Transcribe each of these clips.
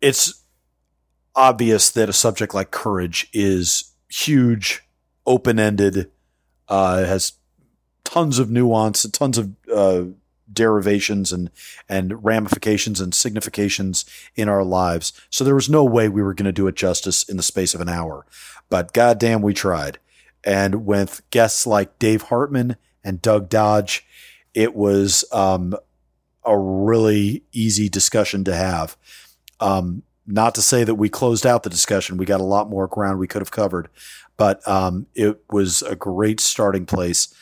it's obvious that a subject like courage is huge, open ended, uh, has tons of nuance, tons of uh, derivations and and ramifications and significations in our lives. So there was no way we were going to do it justice in the space of an hour. But goddamn, we tried. And with guests like Dave Hartmann and Doug Dodge, it was um, a really easy discussion to have. Um, not to say that we closed out the discussion, we got a lot more ground we could have covered, but um, it was a great starting place.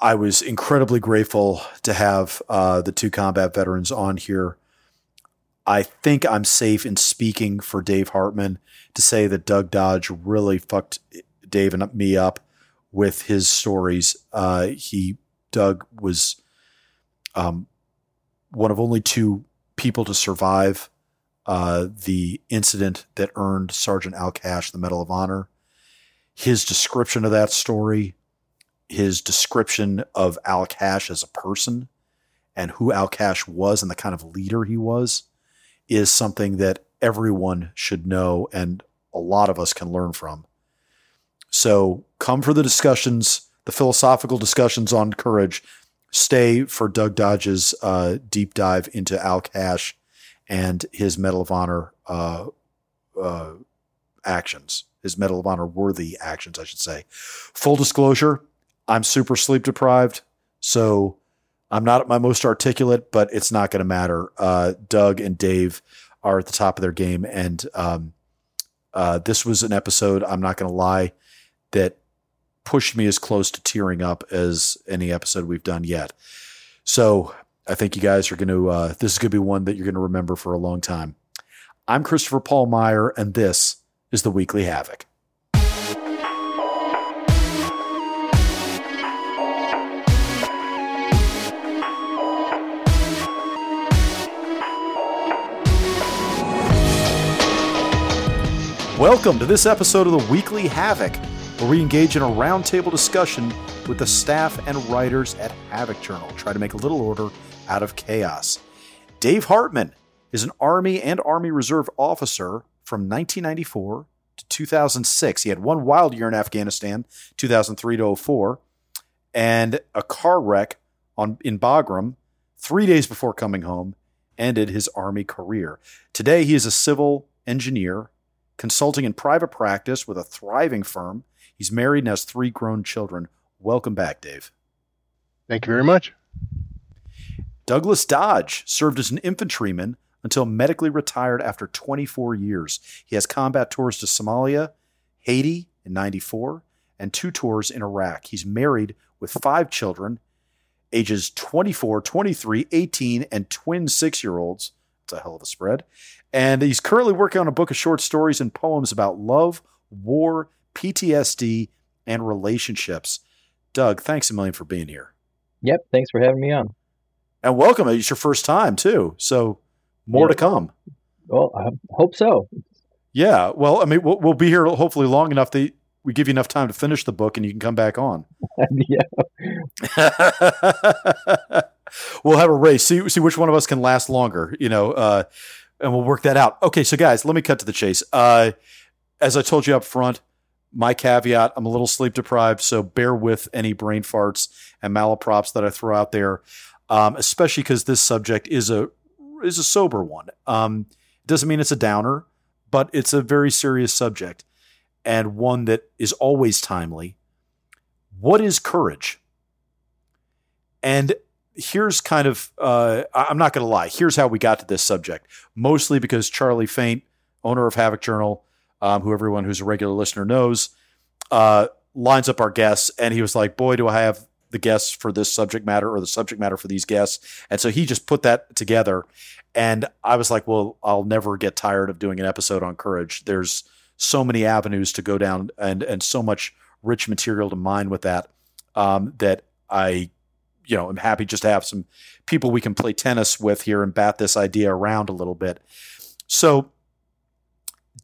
I was incredibly grateful to have uh, the two combat veterans on here. I think I'm safe in speaking for Dave Hartmann to say that Doug Dodge really fucked Dave and me up with his stories. Uh, he Doug was um, one of only two people to survive uh, the incident that earned Sergeant Al Cashe the Medal of Honor. His description of that story, his description of Al Cashe as a person and who Al Cashe was and the kind of leader he was, is something that everyone should know and a lot of us can learn from. So come for the discussions, the philosophical discussions on courage. Stay for Doug Dodge's uh, deep dive into Al Cashe and his Medal of Honor uh, uh, actions, his Medal of Honor worthy actions, I should say. Full disclosure, I'm super sleep deprived, so I'm not at my most articulate, but it's not going to matter. Uh, Doug and Dave are at the top of their game, and um, uh, this was an episode. I'm not going to lie that pushed me as close to tearing up as any episode we've done yet. So I think you guys are going to, uh, this is going to be one that you're going to remember for a long time. I'm Christopher Paul Meyer, and this is the Weekly Havoc. Welcome to this episode of the Weekly Havoc, where we engage in a roundtable discussion with the staff and writers at Havoc Journal, try to make a little order out of chaos. Dave Hartmann is an Army and Army Reserve officer from 1994 to 2006. He had one wild year in Afghanistan, 2003 to 04, and a car wreck on in Bagram three days before coming home ended his Army career. Today, he is a civil engineer consulting in private practice with a thriving firm. He's married and has three grown children. Welcome back, Dave. Thank you very much. Douglas Dodge served as an infantryman until medically retired after 24 years. He has combat tours to Somalia, Haiti in 94, and two tours in Iraq. He's married with five children, ages 24, 23, 18, and twin six year olds. It's a hell of a spread. And he's currently working on a book of short stories and poems about love, war, PTSD, and relationships. Doug, thanks a million for being here. Yep, thanks for having me on. And welcome. It's your first time, too. So more yeah. to come. Well, I hope so. Yeah. Well, I mean, we'll, we'll be here hopefully long enough that we give you enough time to finish the book and you can come back on. yeah. we'll have a race. See, see which one of us can last longer, you know, uh, and we'll work that out. Okay. So, guys, let me cut to the chase. Uh, as I told you up front, my caveat I'm a little sleep deprived, so bear with any brain farts and malaprops that I throw out there, um, especially because this subject is a is a sober one. Um, doesn't mean it's a downer, but it's a very serious subject and one that is always timely. What is courage? And here's kind of uh, I'm not going to lie. Here's how we got to this subject. Mostly because Charlie Faint, owner of Havoc Journal, um, who everyone who's a regular listener knows, uh, lines up our guests, and he was like, "Boy, do I have the guests for this subject matter or the subject matter for these guests." And so he just put that together, and I was like, "Well, I'll never get tired of doing an episode on courage." There's so many avenues to go down, and and so much rich material to mine with that um, that I, you know, am happy just to have some people we can play tennis with here and bat this idea around a little bit. So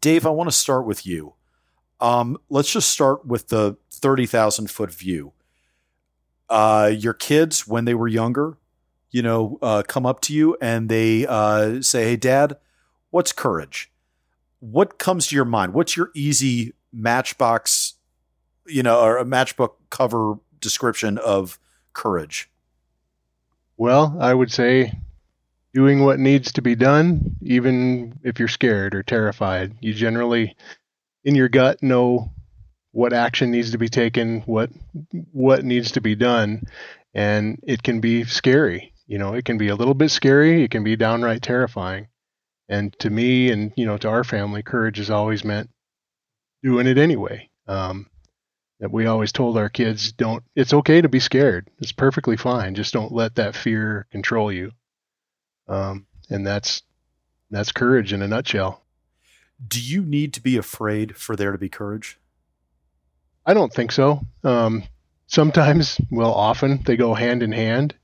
Dave, I want to start with you. Um, let's just start with the 30,000 foot view. Uh, your kids, when they were younger, you know, uh, come up to you and they uh, say, Hey, dad, what's courage? What comes to your mind? What's your easy matchbox, you know, or a matchbook cover description of courage? Well, I would say doing what needs to be done, even if you're scared or terrified. You generally, in your gut, know what action needs to be taken, what what needs to be done, and it can be scary. You know, it can be a little bit scary. It can be downright terrifying. And to me, and you know, to our family, courage has always meant doing it anyway. Um, that we always told our kids, don't. It's okay to be scared. It's perfectly fine. Just don't let that fear control you. Um, and that's that's courage in a nutshell. Do you need to be afraid for there to be courage? I don't think so. Um, sometimes, well, often they go hand in hand,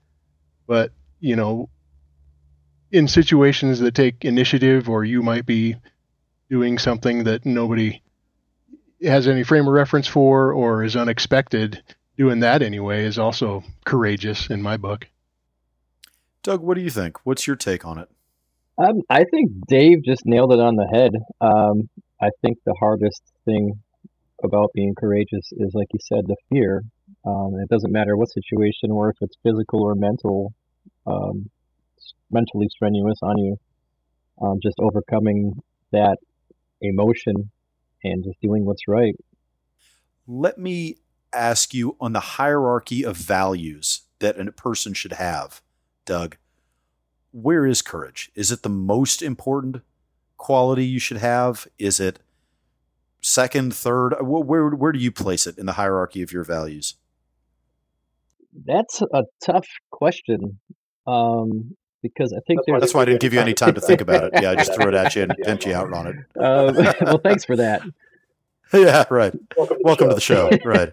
but you know, in situations that take initiative, or you might be doing something that nobody has any frame of reference for, or is unexpected, doing that anyway is also courageous in my book. Doug, what do you think? What's your take on it? Um, I think Dave just nailed it on the head. Um, I think the hardest thing about being courageous is, like you said, the fear. Um, it doesn't matter what situation or if it's physical or mental, um, mentally strenuous on you. Um, just overcoming that emotion and just doing what's right. Let me ask you on the hierarchy of values that a person should have, Doug. Where is courage? Is it the most important quality you should have? Is it second, third? Where where do you place it in the hierarchy of your values? That's a tough question. Um, because I think that's why I didn't give you any time to think about it. Yeah, I just threw it at you and bent you out on it. Uh, well, thanks for that. yeah, right. Welcome, to, Welcome the to the show. right.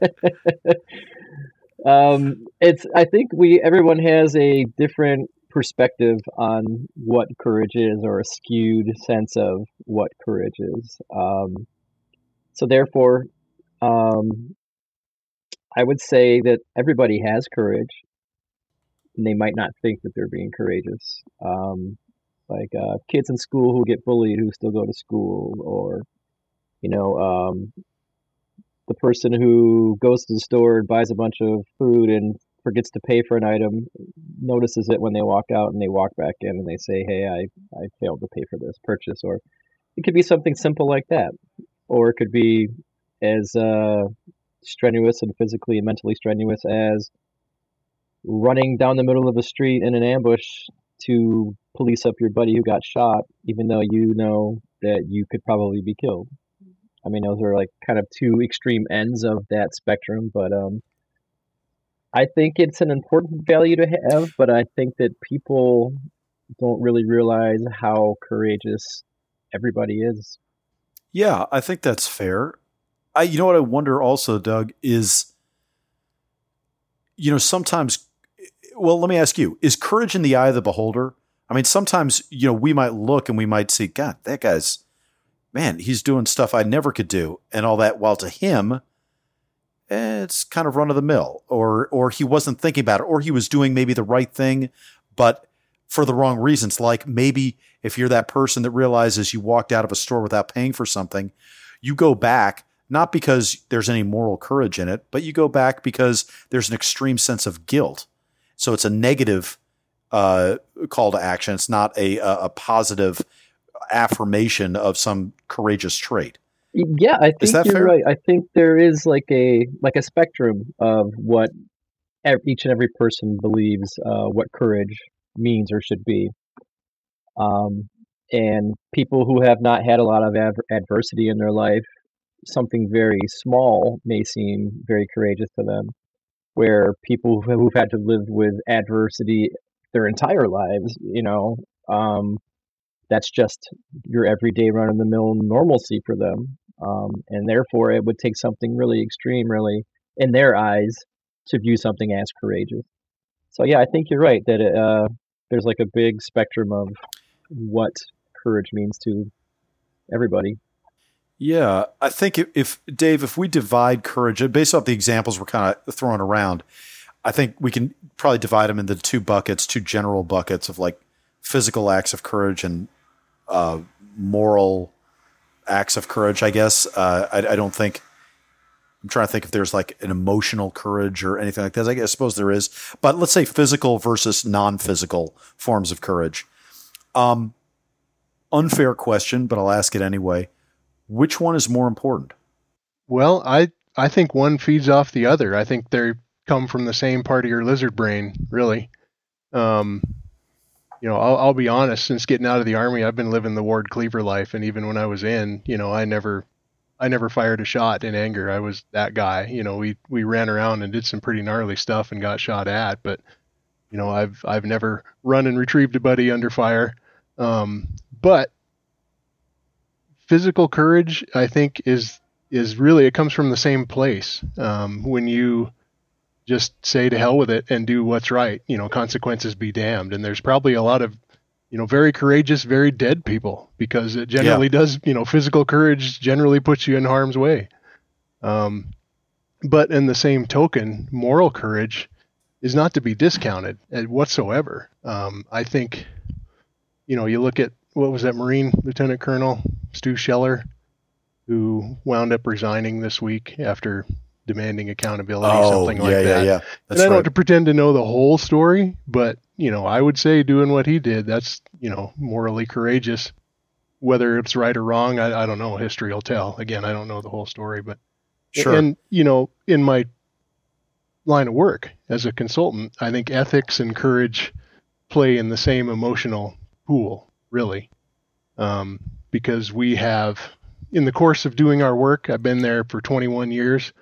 um, it's. I think we everyone has a different perspective on what courage is, or a skewed sense of what courage is. Um, so therefore, um, I would say that everybody has courage And they might not think that they're being courageous. Um, like uh, kids in school who get bullied who still go to school, or you know, um, the person who goes to the store and buys a bunch of food and forgets to pay for an item, notices it when they walk out and they walk back in and they say, "Hey, I I failed to pay for this purchase," or it could be something simple like that, or it could be as uh, strenuous and physically and mentally strenuous as running down the middle of the street in an ambush to police up your buddy who got shot, even though you know that you could probably be killed. I mean, those are like kind of two extreme ends of that spectrum, but um, I think it's an important value to have, but I think that people don't really realize how courageous everybody is. Yeah, I think that's fair. I you know what I wonder also, Doug, is you know, sometimes well, let me ask you: Is courage in the eye of the beholder? I mean, sometimes you know we might look and we might see, God, that guy's man, he's doing stuff I never could do, and all that. While to him, eh, it's kind of run of the mill, or or he wasn't thinking about it, or he was doing maybe the right thing, but for the wrong reasons. Like maybe if you're that person that realizes you walked out of a store without paying for something, you go back not because there's any moral courage in it, but you go back because there's an extreme sense of guilt so it's a negative uh, call to action. It's not a, a positive affirmation of some courageous trait. Yeah, I think you're fair? right. I think there is like a like a spectrum of what each and every person believes uh, what courage means or should be. Um, and people who have not had a lot of adver- adversity in their life, something very small may seem very courageous to them where people who've had to live with adversity their entire lives, you know, um, that's just your everyday run of the mill normalcy for them. Um, and therefore, it would take something really extreme, really, in their eyes, to view something as courageous. So, yeah, I think you're right that uh, there's like a big spectrum of what courage means to everybody. Yeah, I think if, if, Dave, if we divide courage based off the examples we're kind of throwing around, I think we can probably divide them into two buckets, two general buckets of like physical acts of courage and uh, moral acts of courage. I guess uh, I, I, don't think. I'm trying to think if there's like an emotional courage or anything like that. I, guess, I suppose there is, but let's say physical versus non-physical forms of courage. Um, unfair question, but I'll ask it anyway. Which one is more important? Well, I I think one feeds off the other. I think they come from the same part of your lizard brain, really. Um, you know, I'll, I'll be honest. Since getting out of the army, I've been living the Ward Cleaver life, and even when I was in, you know, I never, I never fired a shot in anger. I was that guy. You know, we we ran around and did some pretty gnarly stuff and got shot at, but you know, I've I've never run and retrieved a buddy under fire. Um, but physical courage, I think, is is really it comes from the same place. Um, when you just say to hell with it and do what's right, you know, consequences be damned. And there's probably a lot of, you know, very courageous, very dead people because it generally yeah. does, you know, physical courage generally puts you in harm's way. Um, but in the same token, moral courage is not to be discounted whatsoever. Um, I think, you know, you look at what was that Marine Lieutenant Colonel Stu Scheller, who wound up resigning this week after demanding accountability, oh, something like yeah, that. Yeah, yeah. and I don't have to pretend to know the whole story, but you know, I would say doing what he did, that's you know, morally courageous. Whether it's right or wrong, I, I don't know. History will tell. Again, I don't know the whole story, but sure. And you know, in my line of work as a consultant, I think ethics and courage play in the same emotional pool really, um, because we have, in the course of doing our work, I've been there for 21 years.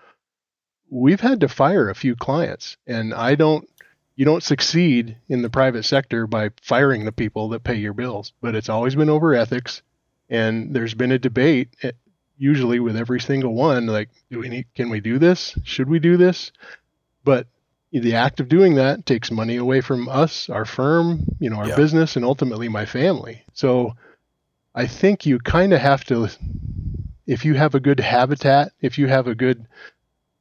We've had to fire a few clients, and I don't. You don't succeed in the private sector by firing the people that pay your bills, but it's always been over ethics, and there's been a debate eh, usually with every single one like do we need can we do this should we do this but the act of doing that takes money away from us, our firm, you know, our yeah. business, and ultimately my family. So I think you kind of have to, if you have a good habitat, if you have a good,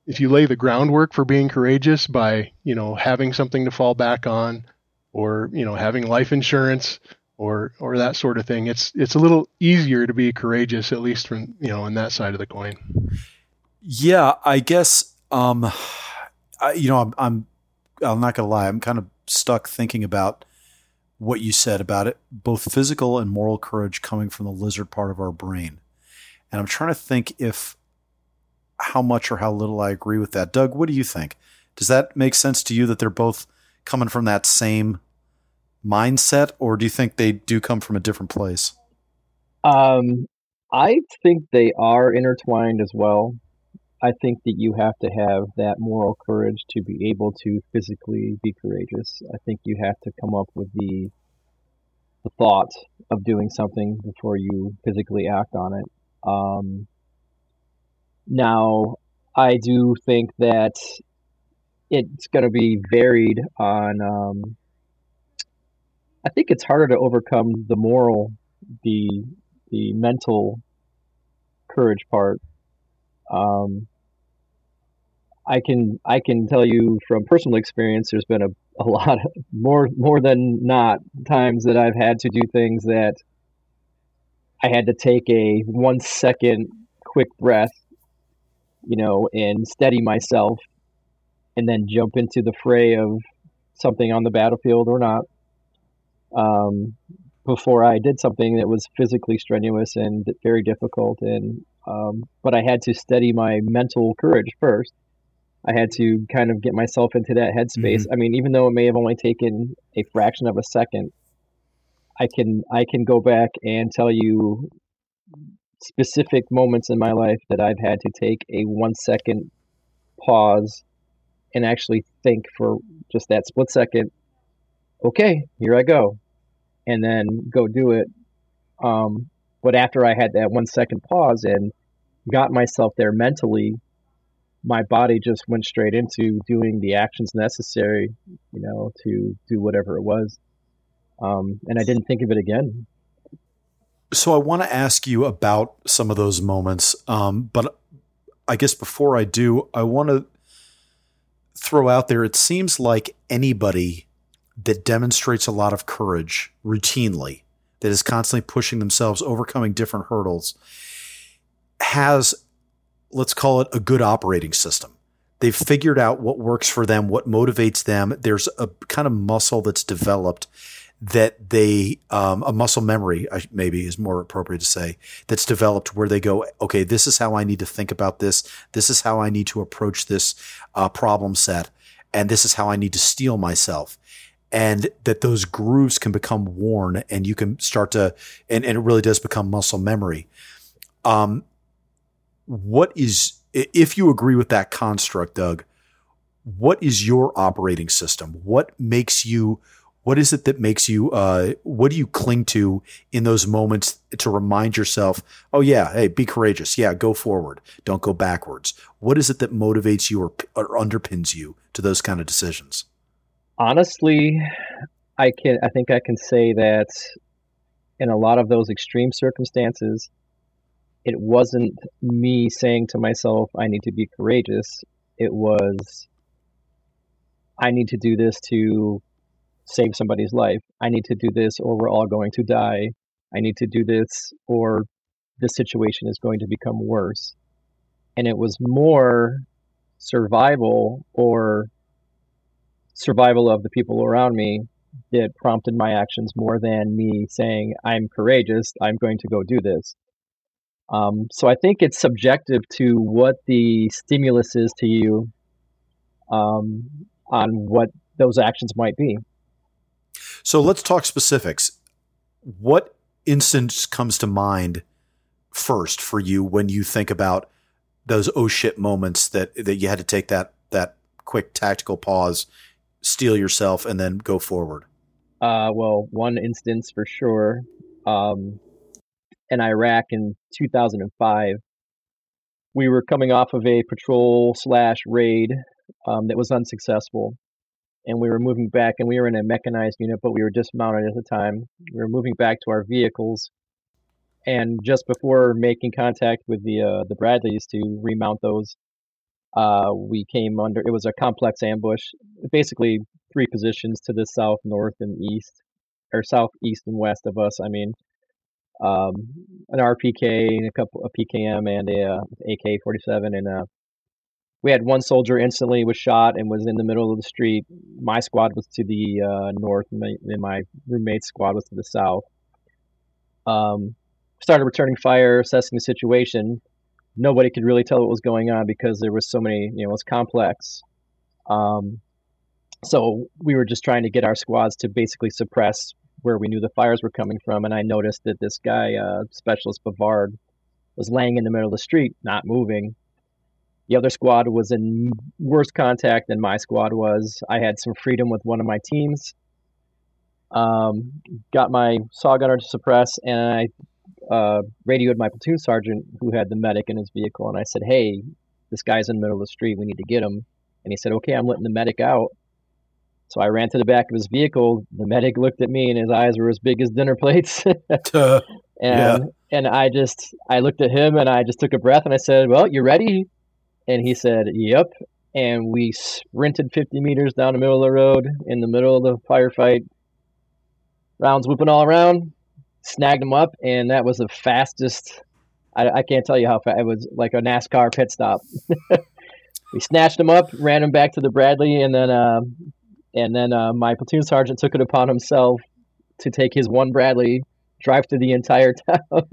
if you lay the groundwork for being courageous by, you know, having something to fall back on or, you know, having life insurance or, or that sort of thing, it's, it's a little easier to be courageous, at least from, you know, on that side of the coin. Yeah, I guess, um, I, you know, I'm, I'm, I'm not gonna lie, I'm kind of stuck thinking about what you said about it, both physical and moral courage coming from the lizard part of our brain, and I'm trying to think if how much or how little I agree with that. Doug, what do you think? Does that make sense to you that they're both coming from that same mindset, or do you think they do come from a different place? Um, I think they are intertwined as well. I think that you have to have that moral courage to be able to physically be courageous. I think you have to come up with the the thought of doing something before you physically act on it. Um, now, I do think that it's going to be varied on. Um, I think it's harder to overcome the moral, the the mental courage part. Um, I can I can tell you from personal experience, there's been a, a lot of, more more than not times that I've had to do things that I had to take a one second quick breath, you know, and steady myself, and then jump into the fray of something on the battlefield or not. Um, before I did something that was physically strenuous and very difficult, and um, but I had to steady my mental courage first I had to kind of get myself into that headspace. Mm-hmm. I mean, even though it may have only taken a fraction of a second, I can I can go back and tell you specific moments in my life that I've had to take a one second pause and actually think for just that split second. Okay, here I go, and then go do it. Um, but after I had that one second pause and got myself there mentally, my body just went straight into doing the actions necessary, you know, to do whatever it was. Um, and I didn't think of it again. So I want to ask you about some of those moments, um, but I guess before I do, I want to throw out there. It seems like anybody that demonstrates a lot of courage routinely, that is constantly pushing themselves, overcoming different hurdles, has, let's call it a good operating system. They've figured out what works for them, what motivates them. There's a kind of muscle that's developed that they, um, a muscle memory, maybe is more appropriate to say, that's developed where they go, okay, this is how I need to think about this. This is how I need to approach this uh, problem set. And this is how I need to steel myself and that those grooves can become worn and you can start to and, and it really does become muscle memory um what is if you agree with that construct doug what is your operating system what makes you what is it that makes you uh what do you cling to in those moments to remind yourself oh yeah hey be courageous. Yeah go forward. Don't go backwards. What is it that motivates you or, or underpins you to those kind of decisions? Honestly, I can I think I can say that in a lot of those extreme circumstances, it wasn't me saying to myself, I need to be courageous. It was I need to do this to save somebody's life. I need to do this or we're all going to die. I need to do this or this situation is going to become worse. And it was more survival or survival of the people around me that prompted my actions more than me saying, I'm courageous, I'm going to go do this. Um, so I think it's subjective to what the stimulus is to you um, on what those actions might be. So let's talk specifics. What instance comes to mind first for you when you think about those oh shit moments that that you had to take that that quick tactical pause steel yourself and then go forward? Uh, well, one instance for sure. Um, in Iraq in 2005, we were coming off of a patrol slash raid um, that was unsuccessful, and we were moving back. And we were in a mechanized unit, but we were dismounted at the time. We were moving back to our vehicles, and just before making contact with the uh, the Bradleys to remount those, uh, we came under it was a complex ambush basically three positions to the south north and east or south east and west of us i mean um, an rpk and a couple a pkm and a uh, ak-47 and uh, we had one soldier instantly was shot and was in the middle of the street my squad was to the uh, north and my, roommate's squad was to the south um, started returning fire assessing the situation nobody could really tell what was going on because there was so many, you know, it was complex. Um, so we were just trying to get our squads to basically suppress where we knew the fires were coming from. And I noticed that this guy, uh, Specialist Bavard, was laying in the middle of the street, not moving. The other squad was in worse contact than my squad was. I had some freedom with one of my teams. Um, got my saw gunner to suppress, and I uh, radioed my platoon sergeant who had the medic in his vehicle, and I said, "Hey, this guy's in the middle of the street. We need to get him." And he said, "Okay, I'm letting the medic out." So I ran to the back of his vehicle. The medic looked at me, and his eyes were as big as dinner plates. and yeah. and I just I looked at him, and I just took a breath, and I said, "Well, you ready?" And he said, "Yep." And we sprinted 50 meters down the middle of the road in the middle of the firefight. Rounds whooping all around snagged him up, and that was the fastest. I, I can't tell you how fast it was, like a NASCAR pit stop. we snatched him up, ran him back to the Bradley, and then uh, and then uh, my platoon sergeant took it upon himself to take his one Bradley, drive through the entire town,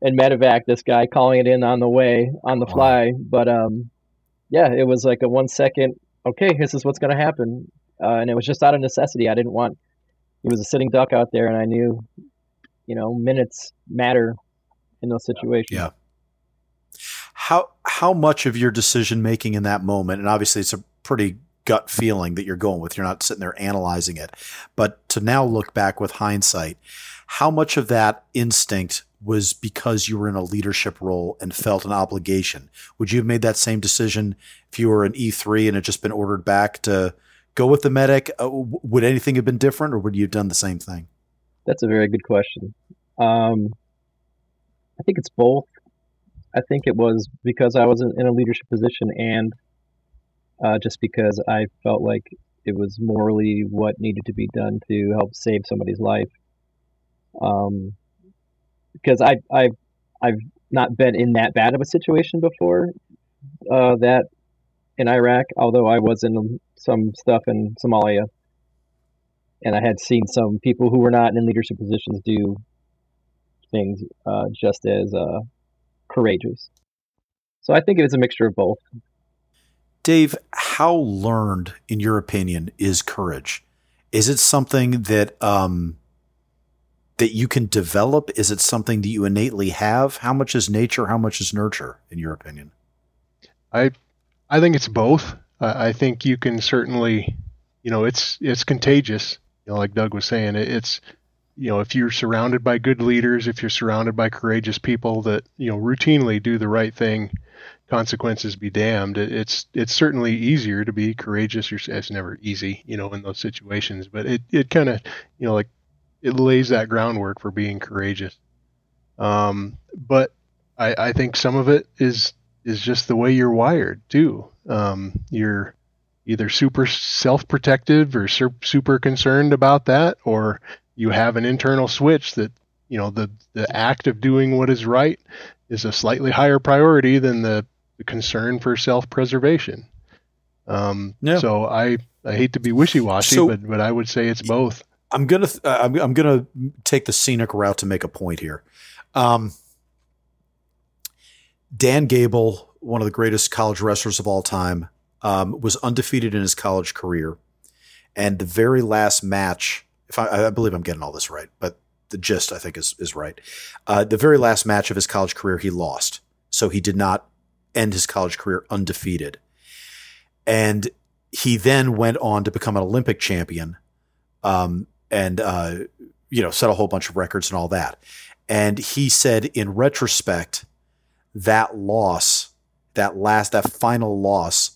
and medevac this guy, calling it in on the way, on the fly. But um, yeah, it was like a one second. Okay, this is what's going to happen, uh, and it was just out of necessity. I didn't want. He was a sitting duck out there, and I knew you know minutes matter in those situations. Yeah. How how much of your decision making in that moment, and obviously it's a pretty gut feeling that you're going with. You're not sitting there analyzing it, but to now look back with hindsight, how much of that instinct was because you were in a leadership role and felt an obligation? Would you have made that same decision if you were an E3 and had just been ordered back to go with the medic? Uh, would anything have been different, or would you have done the same thing? That's a very good question. Um, I think it's both. I think it was because I was in a leadership position and uh, just because I felt like it was morally what needed to be done to help save somebody's life. Um, because I I've I've not been in that bad of a situation before. Uh, that in Iraq, although I was in some stuff in Somalia, and I had seen some people who were not in leadership positions do things uh, just as uh, courageous. So I think it was a mixture of both. Dave, how learned, in your opinion, is courage? Is it something that um, that you can develop? Is it something that you innately have? How much is nature? How much is nurture, in your opinion? I I think it's both. I, I think you can certainly, you know, it's it's contagious. You know, like Doug was saying, it, it's you know, if you're surrounded by good leaders, if you're surrounded by courageous people that you know routinely do the right thing, consequences be damned. It, it's it's certainly easier to be courageous. It's never easy, you know, in those situations, but it it kind of you know like it lays that groundwork for being courageous. Um, but I, I think some of it is is just the way you're wired too. Um, you're either super self-protective or super concerned about that, or you have an internal switch that you know the the act of doing what is right is a slightly higher priority than the, the concern for self-preservation. Um, yeah. So I I hate to be wishy-washy, so, but but I would say it's both. I'm gonna uh, I'm, I'm gonna take the scenic route to make a point here. Um, Dan Gable, one of the greatest college wrestlers of all time, um, was undefeated in his college career, and the very last match, if I, I, believe I'm getting all this right, but the gist I think is is right. Uh, the very last match of his college career, he lost, so he did not end his college career undefeated, and he then went on to become an Olympic champion. Um, and uh, you know set a whole bunch of records and all that. And he said, in retrospect, that loss, that last, that final loss,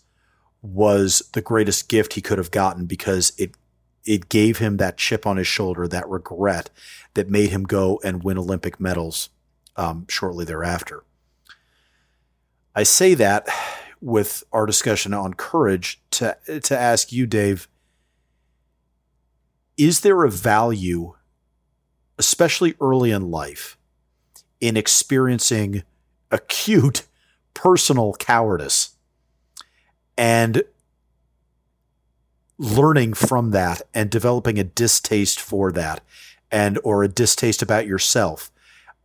was the greatest gift he could have gotten because it it gave him that chip on his shoulder, that regret that made him go and win Olympic medals um, shortly thereafter. I say that with our discussion on courage to to ask you, Dave, is there a value, especially early in life, in experiencing acute personal cowardice and learning from that and developing a distaste for that and or a distaste about yourself?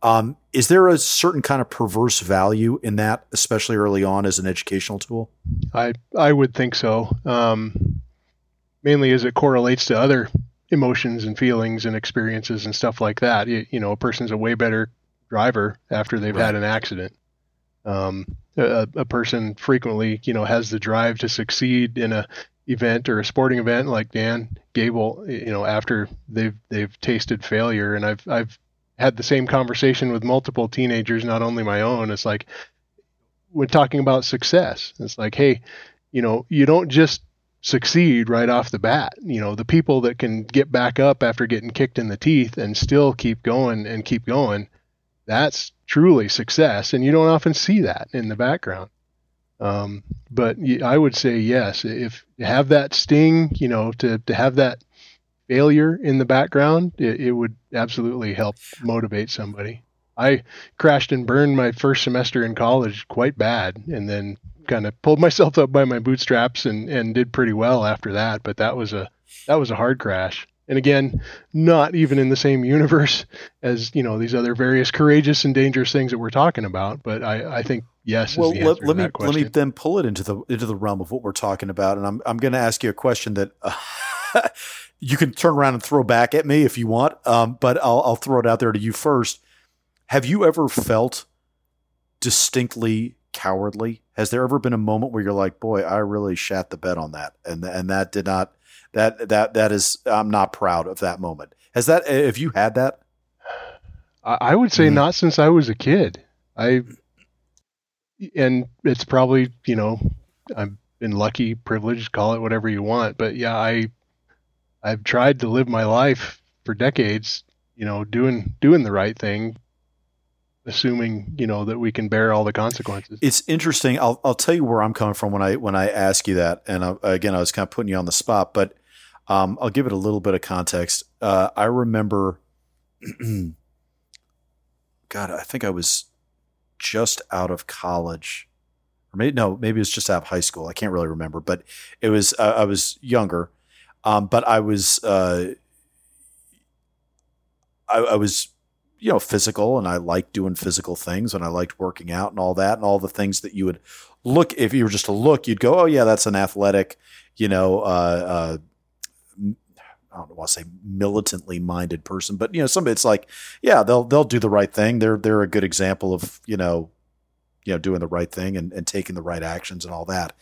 Um, is there a certain kind of perverse value in that especially early on as an educational tool? I i would think so. Um, mainly as it correlates to other emotions and feelings and experiences and stuff like that. You, you know, a person's a way better driver after they've right. had an accident. Um, a, a, person frequently, you know, has the drive to succeed in a event or a sporting event like Dan Gable, you know, after they've they've tasted failure. And I've I've had the same conversation with multiple teenagers, not only my own. It's like when talking about success, it's like, hey, you know, you don't just succeed right off the bat. You know, the people that can get back up after getting kicked in the teeth and still keep going and keep going, that's truly success. And you don't often see that in the background. Um, but I would say yes, if you have that sting, you know, to, to have that failure in the background, it, it would absolutely help motivate somebody. I crashed and burned my first semester in college quite bad, and then kind of pulled myself up by my bootstraps and and did pretty well after that. But that was a that was a hard crash. And again, not even in the same universe as you know these other various courageous and dangerous things that we're talking about. But I, I think yes. Well, let, let me let me then pull it into the into the realm of what we're talking about, and I'm I'm going to ask you a question that. Uh, you can turn around and throw back at me if you want, um, but I'll, I'll throw it out there to you first. Have you ever felt distinctly cowardly? Has there ever been a moment where you're like, "Boy, I really shat the bed on that," and and that did not that that that is I'm not proud of that moment. Has that have you had that? I would say mm not since I was a kid. I and it's probably you know I've been lucky, privileged, call it whatever you want, but yeah, I I've tried to live my life for decades, you know, doing doing the right thing, assuming you know that we can bear all the consequences. It's interesting. I'll I'll tell you where I'm coming from when I when I ask you that. And I, again, I was kind of putting you on the spot, but um, I'll give it a little bit of context. Uh, I remember God, I think I was just out of college, or maybe no, maybe it was just out of high school. I can't really remember, but it was uh, I was younger, um, but I was uh, I, I was you know physical, and I liked doing physical things, and I liked working out and all that, and all the things that you would look if you were just to look, you'd go, oh yeah, that's an athletic, you know. Uh, uh, I don't want to say militantly minded person, but you know, somebody it's like, yeah, they'll they'll do the right thing. They're they're a good example of you know, you know, doing the right thing and, and taking the right actions and all that.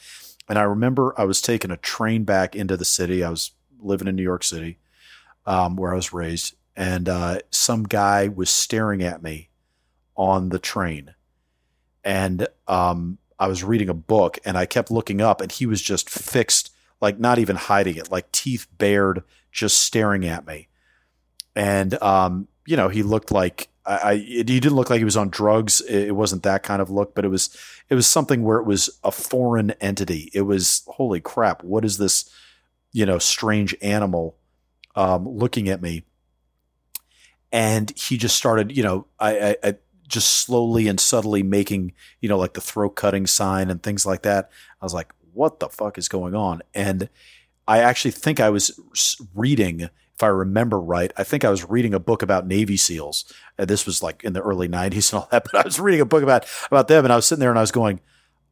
And I remember I was taking a train back into the city. I was living in New York City, um, where I was raised, and uh, some guy was staring at me on the train, and um, I was reading a book, and I kept looking up, and he was just fixed, like not even hiding it, like teeth bared just staring at me. And, um, you know, he looked like I, I he didn't look like he was on drugs. It wasn't that kind of look, but it was, it was something where it was a foreign entity. It was, holy crap, what is this, you know, strange animal, um, looking at me? And he just started, you know, I, I, I just slowly and subtly making, you know, like the throat cutting sign and things like that. I was like, what the fuck is going on? And I actually think I was reading, if I remember right, I think I was reading a book about Navy SEALs. And this was like in the early '90s and all that. But I was reading a book about about them, and I was sitting there and I was going,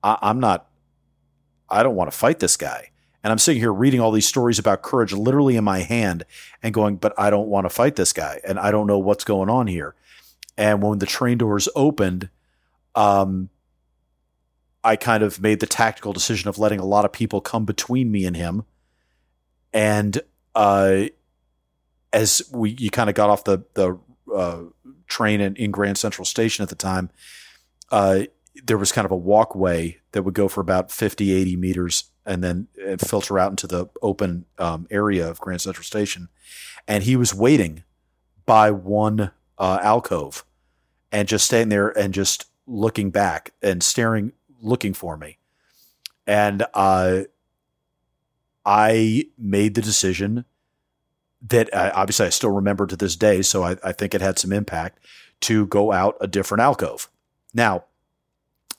I- I'm not, I don't want to fight this guy. And I'm sitting here reading all these stories about courage literally in my hand and going, but I don't want to fight this guy. And I don't know what's going on here. And when the train doors opened, um, I kind of made the tactical decision of letting a lot of people come between me and him and uh, as we you kind of got off the the uh, train in, in, Grand Central Station at the time, uh, there was kind of a walkway that would go for about 50, 80 meters and then filter out into the open um, area of Grand Central Station. And he was waiting by one uh, alcove and just staying there and just looking back and staring, looking for me. And uh, I made the decision that uh, obviously I still remember to this day, so I, I think it had some impact to go out a different alcove. Now,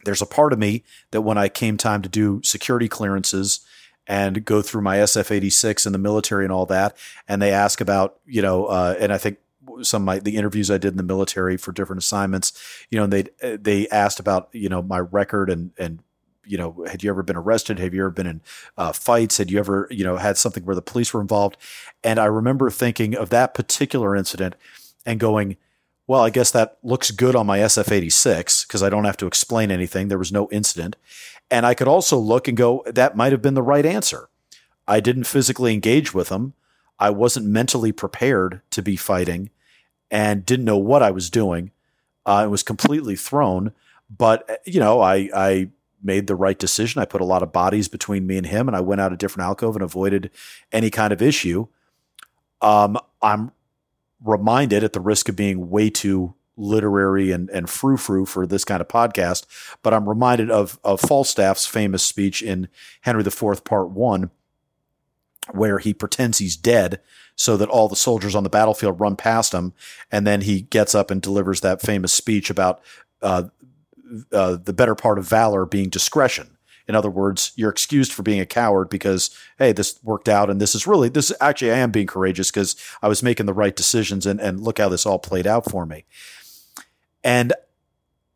there's a part of me that when I came time to do security clearances and go through my SF 86 in the military and all that, and they ask about, you know, uh, and I think some of my, the interviews I did in the military for different assignments, you know, and they they asked about you know my record and and you know, had you ever been arrested? Have you ever been in uh, fights? Had you ever, you know, had something where the police were involved? And I remember thinking of that particular incident and going, well, I guess that looks good on my SF 86 because I don't have to explain anything. There was no incident. And I could also look and go, that might have been the right answer. I didn't physically engage with them. I wasn't mentally prepared to be fighting and didn't know what I was doing. Uh, I was completely thrown. But, you know, I, I made the right decision. I put a lot of bodies between me and him, and I went out a different alcove and avoided any kind of issue. Um, I'm reminded, at the risk of being way too literary and, and frou frou for this kind of podcast, but I'm reminded of, of Falstaff's famous speech in Henry IV, Part One, where he pretends he's dead so that all the soldiers on the battlefield run past him. And then he gets up and delivers that famous speech about uh, uh, the better part of valor being discretion. In other words, you're excused for being a coward because, hey, this worked out. And this is really, this actually, I am being courageous because I was making the right decisions and, and look how this all played out for me. And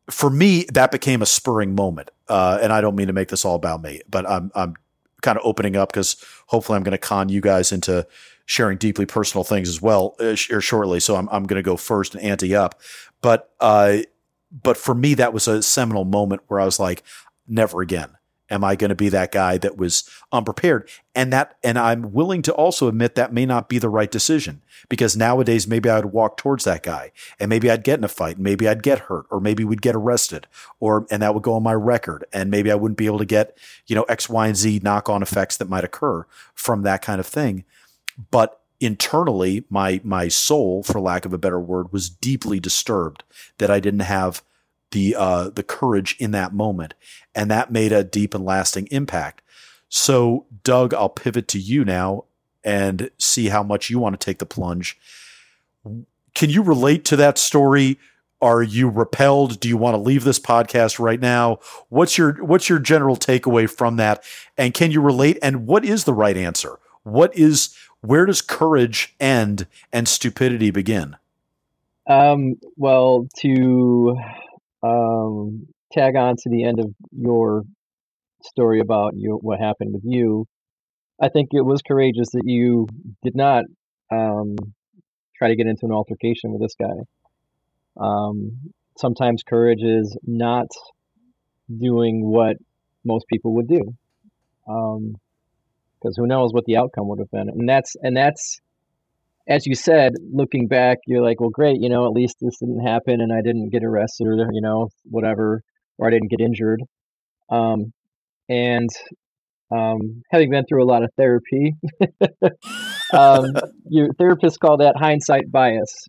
for me, that became a spurring moment. Uh, and I don't mean to make this all about me, but I'm, I'm kind of opening up because hopefully I'm going to con you guys into sharing deeply personal things as well uh, shortly. So I'm, I'm going to go first and ante up. But, uh, but for me, that was a seminal moment where I was like, never again am I going to be that guy that was unprepared. And that, and I'm willing to also admit that may not be the right decision because nowadays maybe I would walk towards that guy and maybe I'd get in a fight and maybe I'd get hurt or maybe we'd get arrested or, and that would go on my record. And maybe I wouldn't be able to get, you know, X, Y, and Z knock on effects that might occur from that kind of thing. But internally, my, my soul, for lack of a better word, was deeply disturbed that I didn't have the uh, the courage in that moment, and that made a deep and lasting impact. So, Doug, I'll pivot to you now and see how much you want to take the plunge. can you relate to that story? Are you repelled? Do you want to leave this podcast right now? What's your what's your general takeaway from that? And can you relate? And what is the right answer? What is where does courage end and stupidity begin? Um, well, to um, tag on to the end of your story about what happened with you, I think it was courageous that you did not um, try to get into an altercation with this guy. Um, sometimes courage is not doing what most people would do, because um, who knows what the outcome would have been. And that's and that's as you said, looking back, you're like, well, great, you know, at least this didn't happen, and I didn't get arrested or you know whatever, or I didn't get injured. Um, and um, having been through a lot of therapy, um, your therapist call that hindsight bias,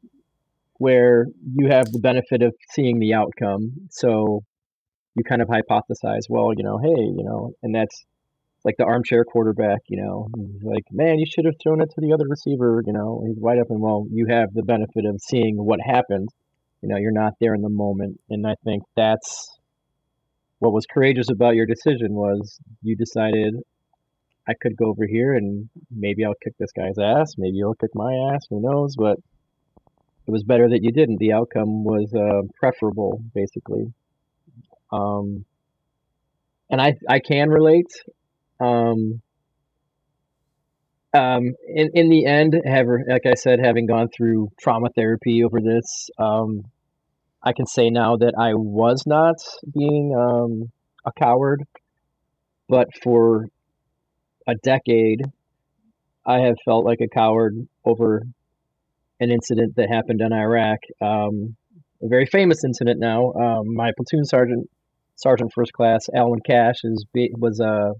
where you have the benefit of seeing the outcome. So you kind of hypothesize, well, you know, hey, you know, and that's like the armchair quarterback, you know, like, man, you should have thrown it to the other receiver, you know, he's wide open. Well, you have the benefit of seeing what happened. You know, you're not there in the moment. And I think that's what was courageous about your decision was you decided I could go over here and maybe I'll kick this guy's ass, maybe he'll kick my ass, who knows, but it was better that you didn't. The outcome was uh, preferable, basically. Um, and I I can relate. Um, um, in in the end, have like I said, having gone through trauma therapy over this, um, I can say now that I was not being um, a coward, but for a decade, I have felt like a coward over an incident that happened in Iraq. Um, a very famous incident now. Um, my platoon sergeant, Sergeant First Class Alwyn Cashe, is was uh,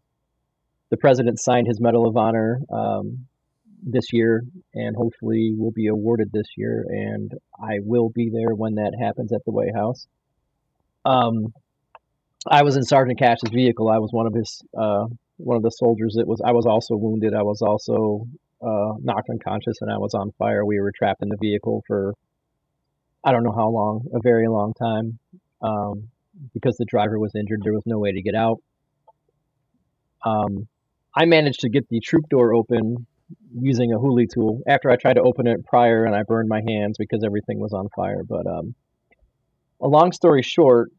the president signed his Medal of Honor um, this year, and hopefully will be awarded this year. And I will be there when that happens at the White House. Um, I was in Sergeant Cashe's vehicle. I was one of his uh, one of the soldiers that was. I was also wounded. I was also uh, knocked unconscious, and I was on fire. We were trapped in the vehicle for I don't know how long, a very long time, um, because the driver was injured. There was no way to get out. Um, I managed to get the troop door open using a huli tool after I tried to open it prior and I burned my hands because everything was on fire. But um, a long story short,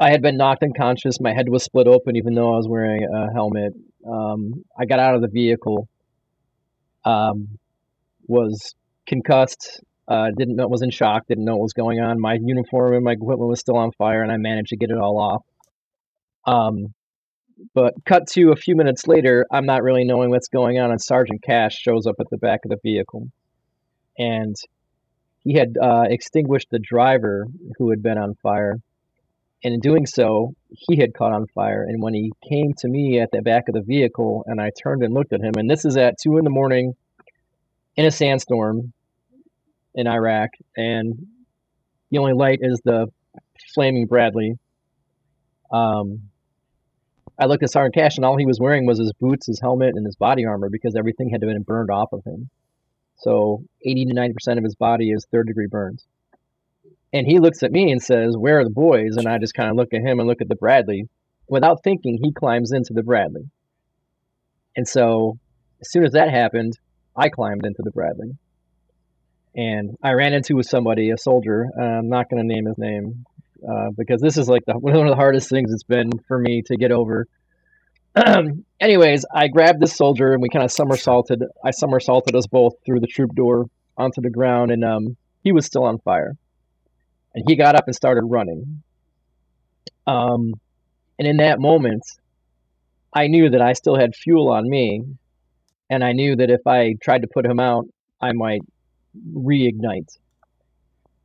I had been knocked unconscious. My head was split open, even though I was wearing a helmet. Um, I got out of the vehicle, um, was concussed, uh, didn't know, was in shock, didn't know what was going on. My uniform and my equipment was still on fire, and I managed to get it all off. Um, but cut to a few minutes later, I'm not really knowing what's going on, and Sergeant Cashe shows up at the back of the vehicle, and he had uh, extinguished the driver who had been on fire and in doing so, he had caught on fire. And when he came to me at the back of the vehicle, and I turned and looked at him, and this is at two in the morning in a sandstorm in Iraq, and the only light is the flaming Bradley. Um, I looked at Sergeant Cashe, and all he was wearing was his boots, his helmet, and his body armor because everything had been burned off of him. So 80 to 90% of his body is third degree burns. And he looks at me and says, Where are the boys? And I just kind of look at him and look at the Bradley. Without thinking, he climbs into the Bradley. And so as soon as that happened, I climbed into the Bradley. And I ran into somebody, a soldier. I'm not going to name his name uh, because this is like the, one of the hardest things it's been for me to get over. Anyways, I grabbed this soldier and we kind of somersaulted. I somersaulted us both through the troop door onto the ground, and um, he was still on fire and he got up and started running. Um, and in that moment, I knew that I still had fuel on me, and I knew that if I tried to put him out, I might reignite.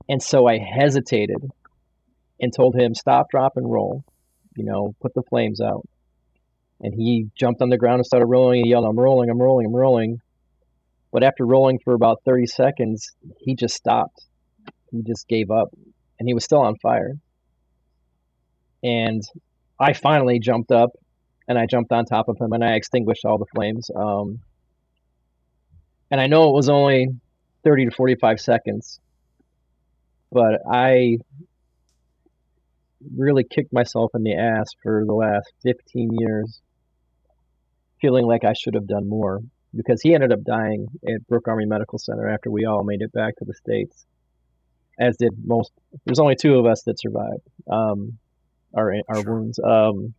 And so I hesitated and told him, stop, drop, and roll. You know, put the flames out. And he jumped on the ground and started rolling. He yelled, I'm rolling, I'm rolling, I'm rolling. But after rolling for about 30 seconds, he just stopped. He just gave up and he was still on fire. And I finally jumped up and I jumped on top of him and I extinguished all the flames. Um, and I know it was only 30 to 45 seconds. But I really kicked myself in the ass for the last 15 years, feeling like I should have done more because he ended up dying at Brooke Army Medical Center after we all made it back to the States, as did most. There's only two of us that survived um, our, our sure. wounds. Um,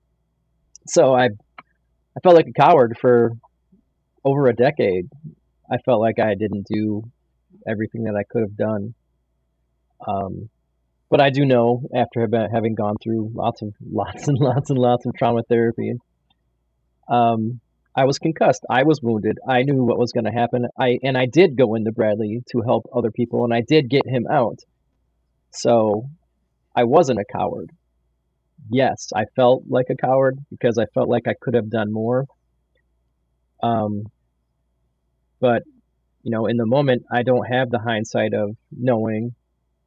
so I, I felt like a coward for over a decade. I felt like I didn't do everything that I could have done. Um, but I do know after having gone through lots of lots and lots and lots of trauma therapy, um, I was concussed. I was wounded. I knew what was going to happen. I and I did go into Bradley to help other people, and I did get him out. So I wasn't a coward. Yes, I felt like a coward because I felt like I could have done more. Um, but you know, in the moment, I don't have the hindsight of knowing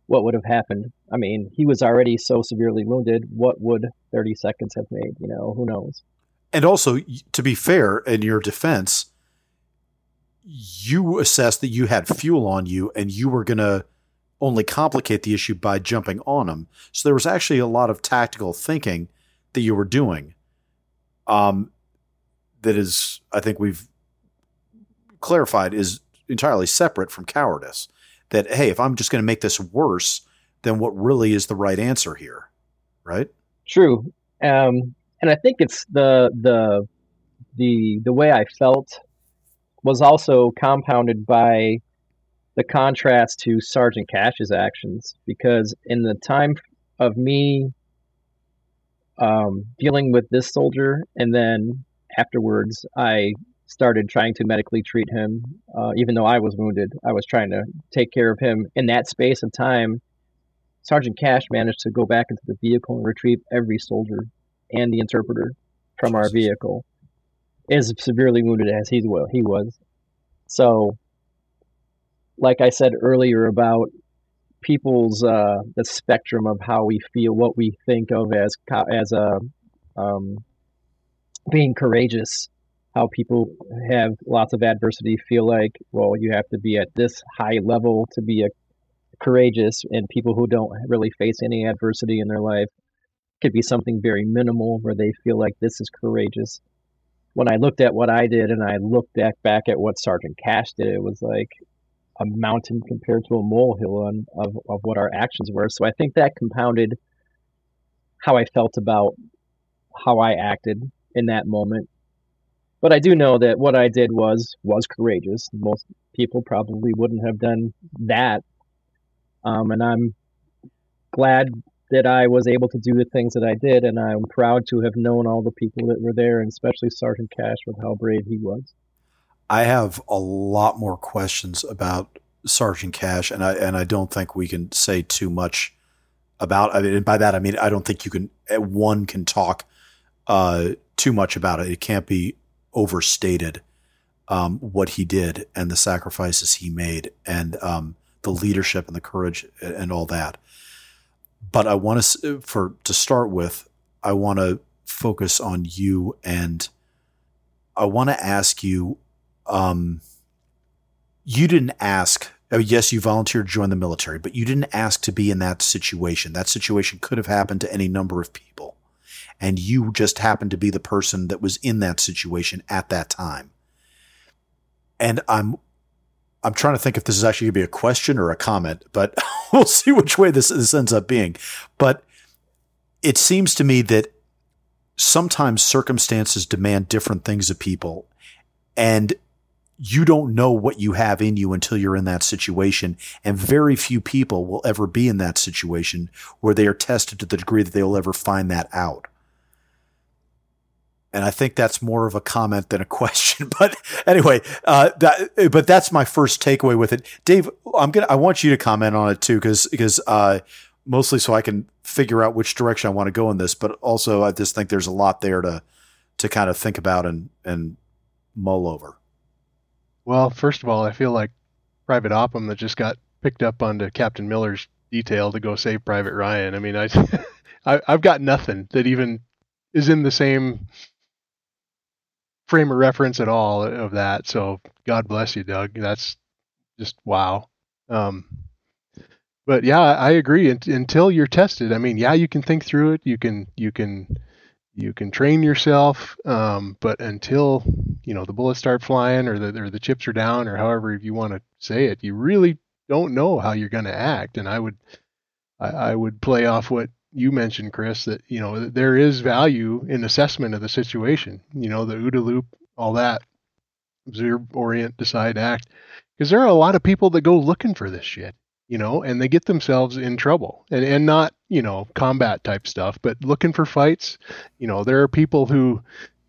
what would have happened. I mean, he was already so severely wounded. What would 30 seconds have made? You know, who knows? And also, to be fair, in your defense, you assessed that you had fuel on you and you were going to only complicate the issue by jumping on him. So there was actually a lot of tactical thinking that you were doing. Um, that is, I think we've clarified, is entirely separate from cowardice that hey, if I'm just going to make this worse, then what really is the right answer here, right? True, um, and I think it's the the the the way I felt was also compounded by the contrast to Sergeant Cashe's actions because in the time of me um, dealing with this soldier and then afterwards I started trying to medically treat him. Uh, even though I was wounded, I was trying to take care of him. In that space of time, Sergeant Cashe managed to go back into the vehicle and retrieve every soldier and the interpreter from our vehicle, as severely wounded as he well he was. So, like I said earlier about people's uh, the spectrum of how we feel, what we think of as as a um, being courageous how people have lots of adversity feel like, well, you have to be at this high level to be a courageous, and people who don't really face any adversity in their life could be something very minimal where they feel like this is courageous. When I looked at what I did and I looked back back at what Sergeant Cashe did, it was like a mountain compared to a molehill on, of, of what our actions were. So I think that compounded how I felt about how I acted in that moment but I do know that what I did was was courageous. Most people probably wouldn't have done that, um, and I'm glad that I was able to do the things that I did, and I'm proud to have known all the people that were there, and especially Sergeant Cashe with how brave he was. I have a lot more questions about Sergeant Cashe, and I and I don't think we can say too much about. I mean, and by that I mean I don't think you can one can talk uh, too much about it. It can't be overstated um, what he did and the sacrifices he made and um, the leadership and the courage and all that. But I want to, for to start with, I want to focus on you and I want to ask you. Um, you didn't ask. Oh, yes, you volunteered to join the military, but you didn't ask to be in that situation. That situation could have happened to any number of people and you just happened to be the person that was in that situation at that time. And I'm I'm trying to think if this is actually going to be a question or a comment, but we'll see which way this, this ends up being. But it seems to me that sometimes circumstances demand different things of people. And you don't know what you have in you until you're in that situation. And very few people will ever be in that situation where they are tested to the degree that they will ever find that out. And I think that's more of a comment than a question. But anyway, uh, that, but that's my first takeaway with it. Dave, I'm gonna I want you to comment on it too, because because uh, mostly so I can figure out which direction I want to go in this, but also I just think there's a lot there to to kind of think about and and mull over. Well, first of all, I feel like Private Upham that just got picked up onto Captain Miller's detail to go save Private Ryan. I mean, I, I I've got nothing that even is in the same frame of reference at all of that. So God bless you, Doug. That's just wow. Um, but yeah, I agree. Until you're tested, I mean, yeah, you can think through it. You can you can you can train yourself, um, but until you know the bullets start flying or the or the chips are down or however you want to say it, you really don't know how you're going to act. And I would I, I would play off what you mentioned, Chris, that you know there is value in assessment of the situation. You know, the OODA loop, all that, observe, orient, decide, act, because there are a lot of people that go looking for this shit, you know, and they get themselves in trouble, and and not you know combat type stuff, but looking for fights. You know, there are people who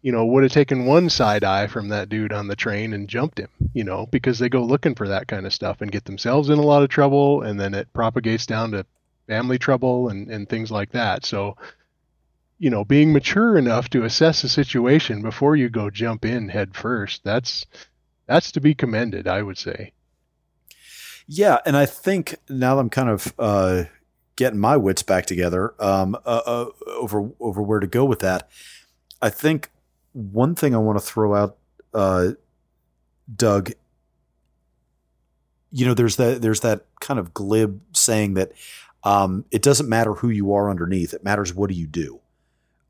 you know, would have taken one side eye from that dude on the train and jumped him, you know, because they go looking for that kind of stuff and get themselves in a lot of trouble and then it propagates down to family trouble and, and things like that. So, you know, being mature enough to assess a situation before you go jump in head first, that's that's to be commended, I would say. Yeah, and I think now I'm kind of uh, getting my wits back together um, uh, uh, over over where to go with that, I think one thing I want to throw out, uh, Doug. You know, there's that there's that kind of glib saying that um, it doesn't matter who you are underneath. It matters what do you do,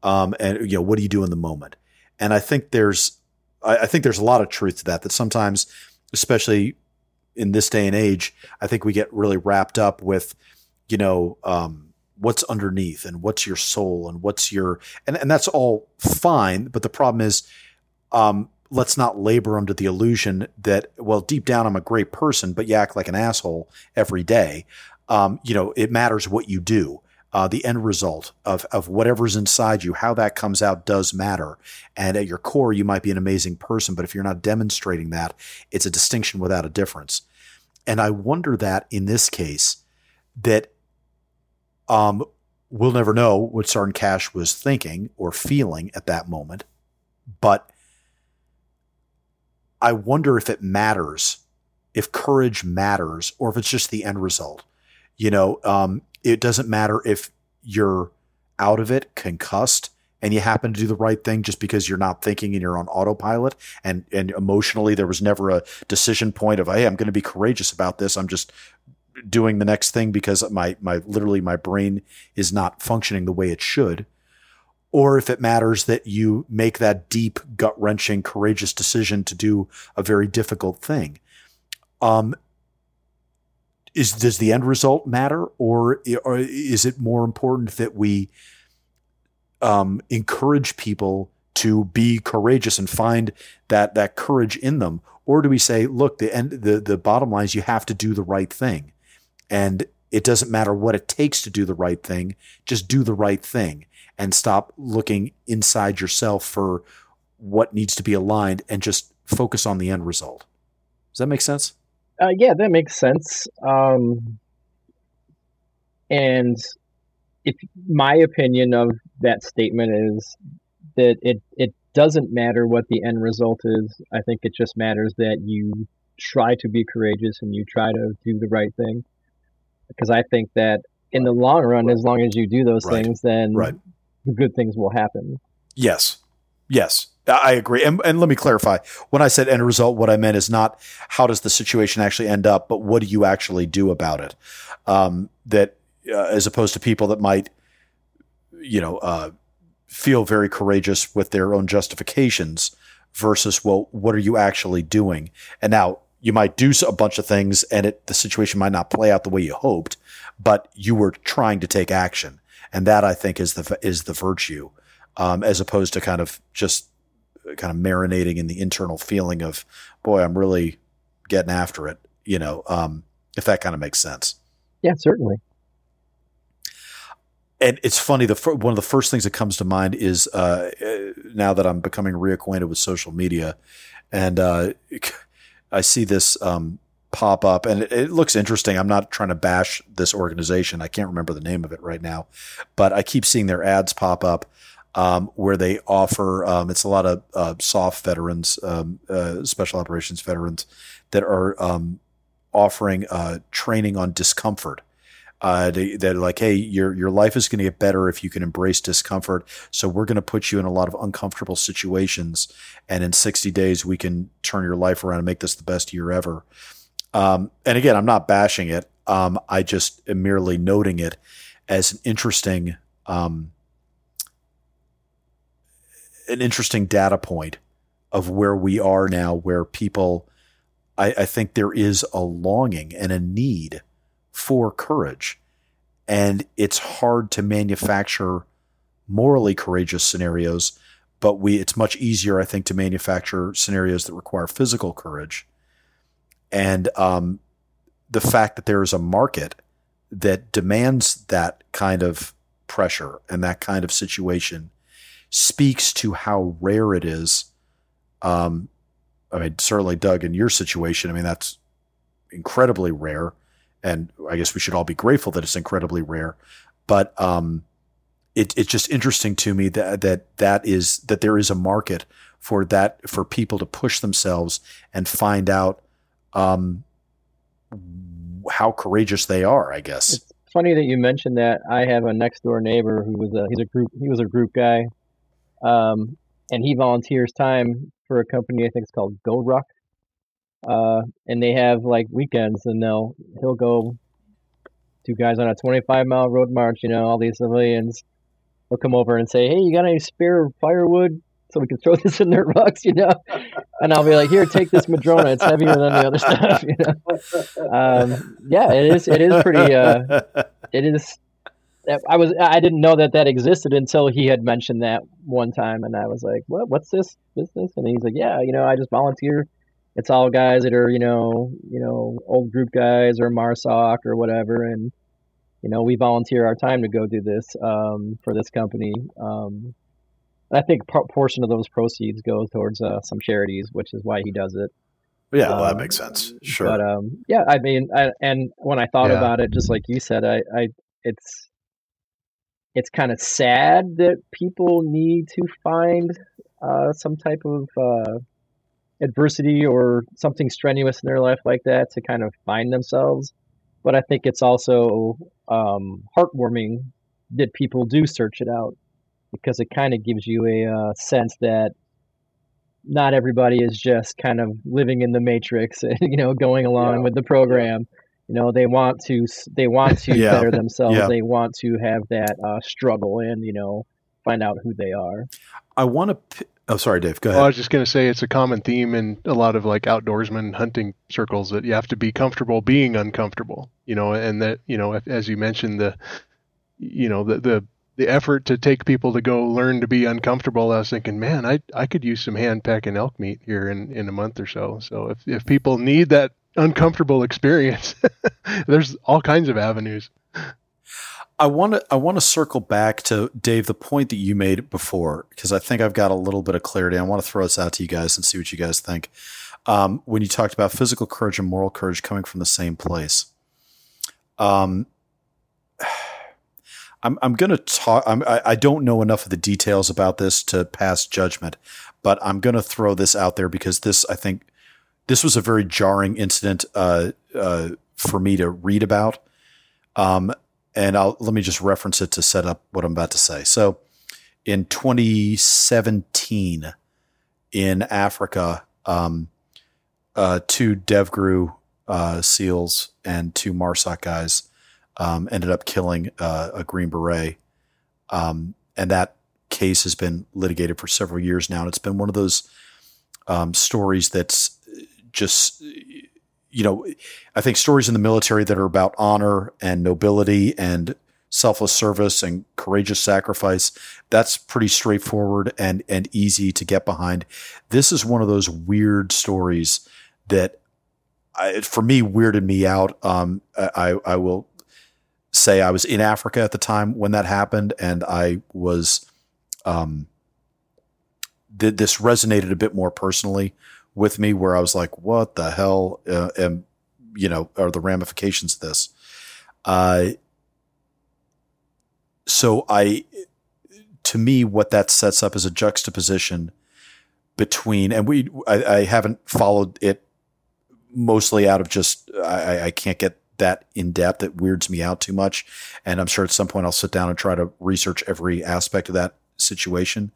um, and you know what do you do in the moment. And I think there's, I, I think there's a lot of truth to that. That sometimes, especially in this day and age, I think we get really wrapped up with, you know, um, what's underneath and what's your soul and what's your and, and that's all fine. But the problem is, um, let's not labor under the illusion that well, deep down I'm a great person, but you act like an asshole every day um, you know, it matters what you do. Uh, the end result of of whatever's inside you, how that comes out does matter. And at your core, you might be an amazing person, but if you're not demonstrating that, it's a distinction without a difference. And I wonder that in this case, that um, we'll never know what Sergeant Cashe was thinking or feeling at that moment, but I wonder if it matters, if courage matters, or if it's just the end result. You know, um, it doesn't matter if you're out of it, concussed, and you happen to do the right thing just because you're not thinking and you're on autopilot. And and emotionally there was never a decision point of hey I'm going to be courageous about this. I'm just doing the next thing because my my literally my brain is not functioning the way it should. Or if it matters that you make that deep gut wrenching courageous decision to do a very difficult thing. Um is does the end result matter, or, or is it more important that we um, encourage people to be courageous and find that that courage in them, or do we say, look, the end, the the bottom line is you have to do the right thing, and it doesn't matter what it takes to do the right thing, just do the right thing and stop looking inside yourself for what needs to be aligned and just focus on the end result. Does that make sense? Uh, yeah, that makes sense. Um, and if my opinion of that statement is that it it doesn't matter what the end result is. I think it just matters that you try to be courageous and you try to do the right thing. Because I think that in the long run, as long as you do those right. things, then right. good things will happen. Yes. Yes. I agree. And, and, let me clarify. When I said end result, what I meant is not how does the situation actually end up, but what do you actually do about it? Um, that uh, as opposed to people that might, you know, uh, feel very courageous with their own justifications versus, well, what are you actually doing? And now you might do a bunch of things and it, the situation might not play out the way you hoped, but you were trying to take action. And that I think is the, is the virtue. Um, as opposed to kind of just kind of marinating in the internal feeling of, boy, I'm really getting after it, you know, um, if that kind of makes sense. Yeah, certainly. And it's funny. The one of the first things that comes to mind is uh, now that I'm becoming reacquainted with social media, and uh, I see this um, pop up, and it, it, looks interesting. I'm not trying to bash this organization. I can't remember the name of it right now, but I keep seeing their ads pop up um, where they offer um, it's a lot of uh, SOF veterans, um, uh, special operations veterans that are um, offering uh, training on discomfort. Uh, they, they're like, hey, your your life is going to get better if you can embrace discomfort. So we're going to put you in a lot of uncomfortable situations, and in 60 days we can turn your life around and make this the best year ever. Um, and again, I'm not bashing it. Um, I just am merely noting it as an interesting, um, an interesting data point of where we are now, where people, I, I think there is a longing and a need for courage. And it's hard to manufacture morally courageous scenarios, but we it's much easier, I think, to manufacture scenarios that require physical courage. And um, the fact that there is a market that demands that kind of pressure and that kind of situation speaks to how rare it is. Um, I mean, certainly, Doug, in your situation, I mean, that's incredibly rare. And I guess we should all be grateful that it's incredibly rare. But um, it, it's just interesting to me that that that is that there is a market for that for people to push themselves and find out um, how courageous they are. I guess it's funny that you mentioned that. I have a next door neighbor who was a he's a group he was a group guy, um, and he volunteers time for a company I think it's called GoRuck, uh, and they have like weekends and they'll he'll go two guys on a 25 mile road march. You know all these civilians they'll come over and say, "Hey, you got any spare firewood so we can throw this in their rucks?" You know, and I'll be like, "Here, take this Madrona. It's heavier than the other stuff." You know, um, yeah, it is. It is pretty. Uh, it is. I was. I didn't know that that existed until he had mentioned that one time, and I was like, "What? What's this business?" And he's like, "Yeah, you know, I just volunteer." It's all guys that are, you know, you know, old group guys or MARSOC or whatever, and you know, we volunteer our time to go do this um, for this company. Um, I think a portion of those proceeds go towards uh, some charities, which is why he does it. Yeah, well, that um, makes sense. Sure. But um, yeah, I mean, I, and when I thought yeah. about it, just like you said, I, I it's it's kind of sad that people need to find uh, some type of uh, adversity or something strenuous in their life like that to kind of find themselves. But I think it's also um, heartwarming that people do search it out because it kind of gives you a uh, sense that not everybody is just kind of living in the matrix and you know going along yeah. with the program you know they want to they want to yeah. better themselves yeah. they want to have that uh, struggle and you know find out who they are i want to Oh, sorry, Dave. Go ahead. Well, I was just going to say it's a common theme in a lot of like outdoorsman hunting circles that you have to be comfortable being uncomfortable. You know, and that you know, as you mentioned, the you know the the the effort to take people to go learn to be uncomfortable. I was thinking, man, I I could use some hand packing elk meat here in in a month or so. So if if people need that uncomfortable experience, there's all kinds of avenues. I want to I want to circle back to Dave the point that you made before because I think I've got a little bit of clarity. I want to throw this out to you guys and see what you guys think. Um, when you talked about physical courage and moral courage coming from the same place, um, I'm I'm going to talk. I'm, I, I don't know enough of the details about this to pass judgment, but I'm going to throw this out there because this I think this was a very jarring incident uh, uh, for me to read about. Um, and I'll let me just reference it to set up what I'm about to say. So, in 2017, in Africa, um, uh, two DevGru uh, SEALs and two MARSOC guys um, ended up killing uh, a Green Beret, um, and that case has been litigated for several years now, and it's been one of those um, stories that's just you know, I think stories in the military that are about honor and nobility and selfless service and courageous sacrifice, that's pretty straightforward and, and easy to get behind. This is one of those weird stories that I, for me weirded me out. Um, I, I will say I was in Africa at the time when that happened and I was, um, th- this resonated a bit more personally with me where I was like, what the hell uh, am, you know, are the ramifications of this? Uh, so I, to me, what that sets up is a juxtaposition between, and we, I, I haven't followed it mostly out of just, I, I can't get that in depth. It weirds me out too much. And I'm sure at some point I'll sit down and try to research every aspect of that situation.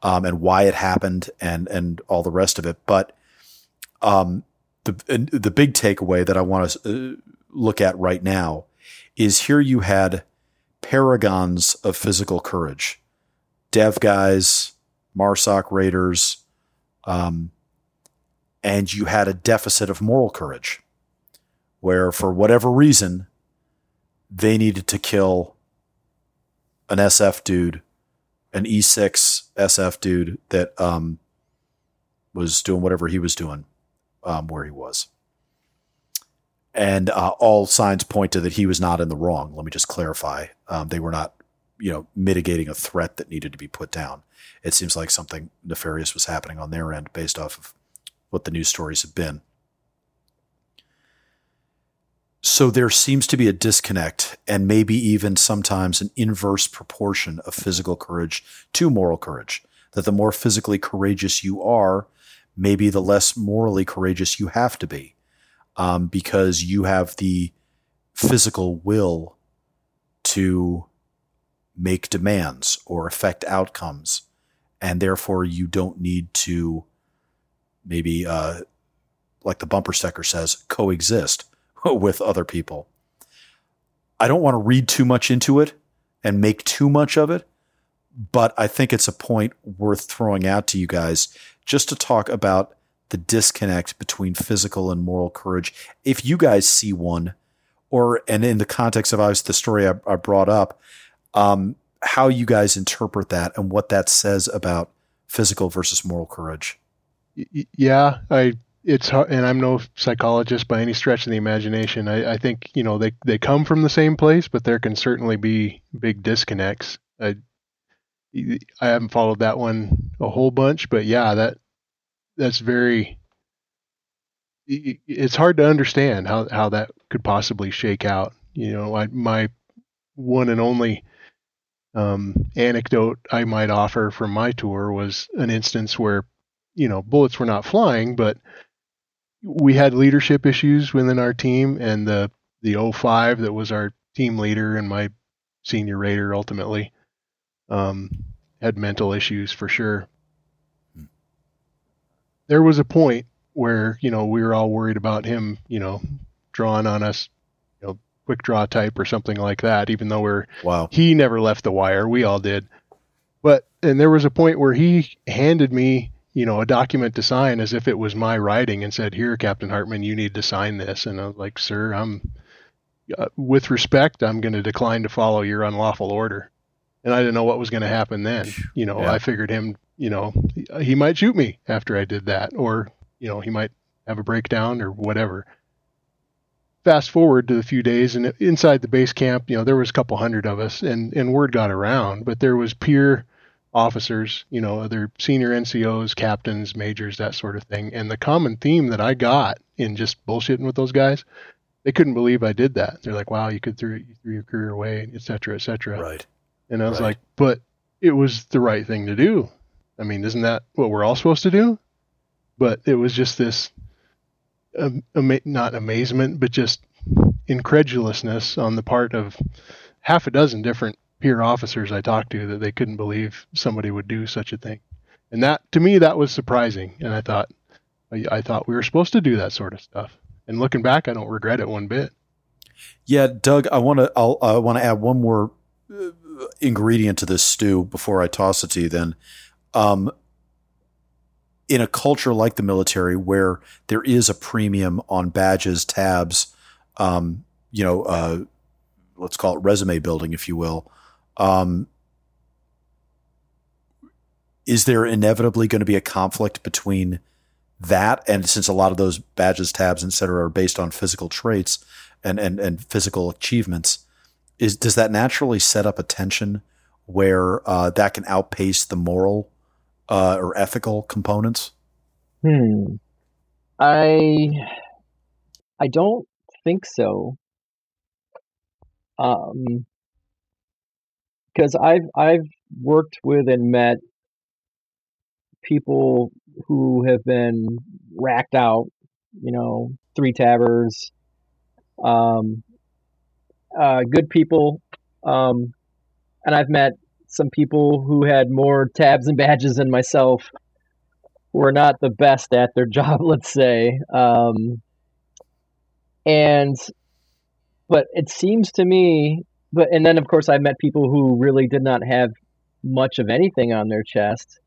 Um, and why it happened and and all the rest of it. But um, the the big takeaway that I want to uh, look at right now is here you had paragons of physical courage, dev guys, Marsoc raiders, um, and you had a deficit of moral courage, where for whatever reason they needed to kill an SF dude, an E6 SF dude that um, was doing whatever he was doing um, where he was. And uh, all signs point to that he was not in the wrong. Let me just clarify. Um, they were not, you know, mitigating a threat that needed to be put down. It seems like something nefarious was happening on their end based off of what the news stories have been. So there seems to be a disconnect and maybe even sometimes an inverse proportion of physical courage to moral courage. That the more physically courageous you are, maybe the less morally courageous you have to be um, because you have the physical will to make demands or affect outcomes. And therefore, you don't need to maybe, uh, like the bumper sticker says, coexist with other people. I don't want to read too much into it and make too much of it, but I think it's a point worth throwing out to you guys just to talk about the disconnect between physical and moral courage. If you guys see one, or and in the context of obviously the story I, I brought up, um, how you guys interpret that and what that says about physical versus moral courage. Yeah, I it's and I'm no psychologist by any stretch of the imagination. I, I think you know they they come from the same place, but there can certainly be big disconnects. I I haven't followed that one a whole bunch, but yeah, that that's very it's hard to understand how how that could possibly shake out. You know, I, my one and only um, anecdote I might offer from my tour was an instance where, you know, bullets were not flying, but we had leadership issues within our team, and the the 05 that was our team leader and my senior raider ultimately um, had mental issues for sure there was a point where you know we were all worried about him, you know, drawing on us, you know, quick draw type or something like that. Even though we're wow, he never left the wire, we all did. But and there was a point where he handed me, you know, a document to sign as if it was my writing and said, "Here, Captain Hartmann, you need to sign this." And I was like, "Sir, I'm." Uh, with respect, I'm going to decline to follow your unlawful order. And I didn't know what was going to happen then. You know, yeah. I figured him you know, he might shoot me after I did that, or, you know, he might have a breakdown or whatever. Fast forward to a few days, and inside the base camp, you know, there was a couple hundred of us, and, and word got around, but there was peer officers, you know, other senior NCOs, captains, majors, that sort of thing. And the common theme that I got in just bullshitting with those guys, they couldn't believe I did that. They're like, "Wow, you could throw, you threw your career away, et cetera, et cetera." Right. And I was right. like, "But it was the right thing to do. I mean, isn't that what we're all supposed to do? But it was just this, um, ama- not amazement, but just incredulousness on the part of half a dozen different peer officers I talked to that they couldn't believe somebody would do such a thing. And that, to me, that was surprising. And I thought, I, I thought we were supposed to do that sort of stuff. And looking back, I don't regret it one bit. Yeah, Doug, I want to I want to add one more uh, ingredient to this stew before I toss it to you. Then, um, in a culture like the military where there is a premium on badges, tabs, um, you know, uh, let's call it resume building, if you will. Um, is there inevitably going to be a conflict between that and since a lot of those badges, tabs, et cetera, are based on physical traits and, and, and physical achievements, is does that naturally set up a tension where uh, that can outpace the moral uh, or ethical components? Hmm. I I don't think so. Um, because I've I've worked with and met people who have been racked out, you know, three tabbers, um, uh, good people, um, and I've met some people who had more tabs and badges than myself were not the best at their job, let's say. Um, and but it seems to me but and then of course I met people who really did not have much of anything on their chest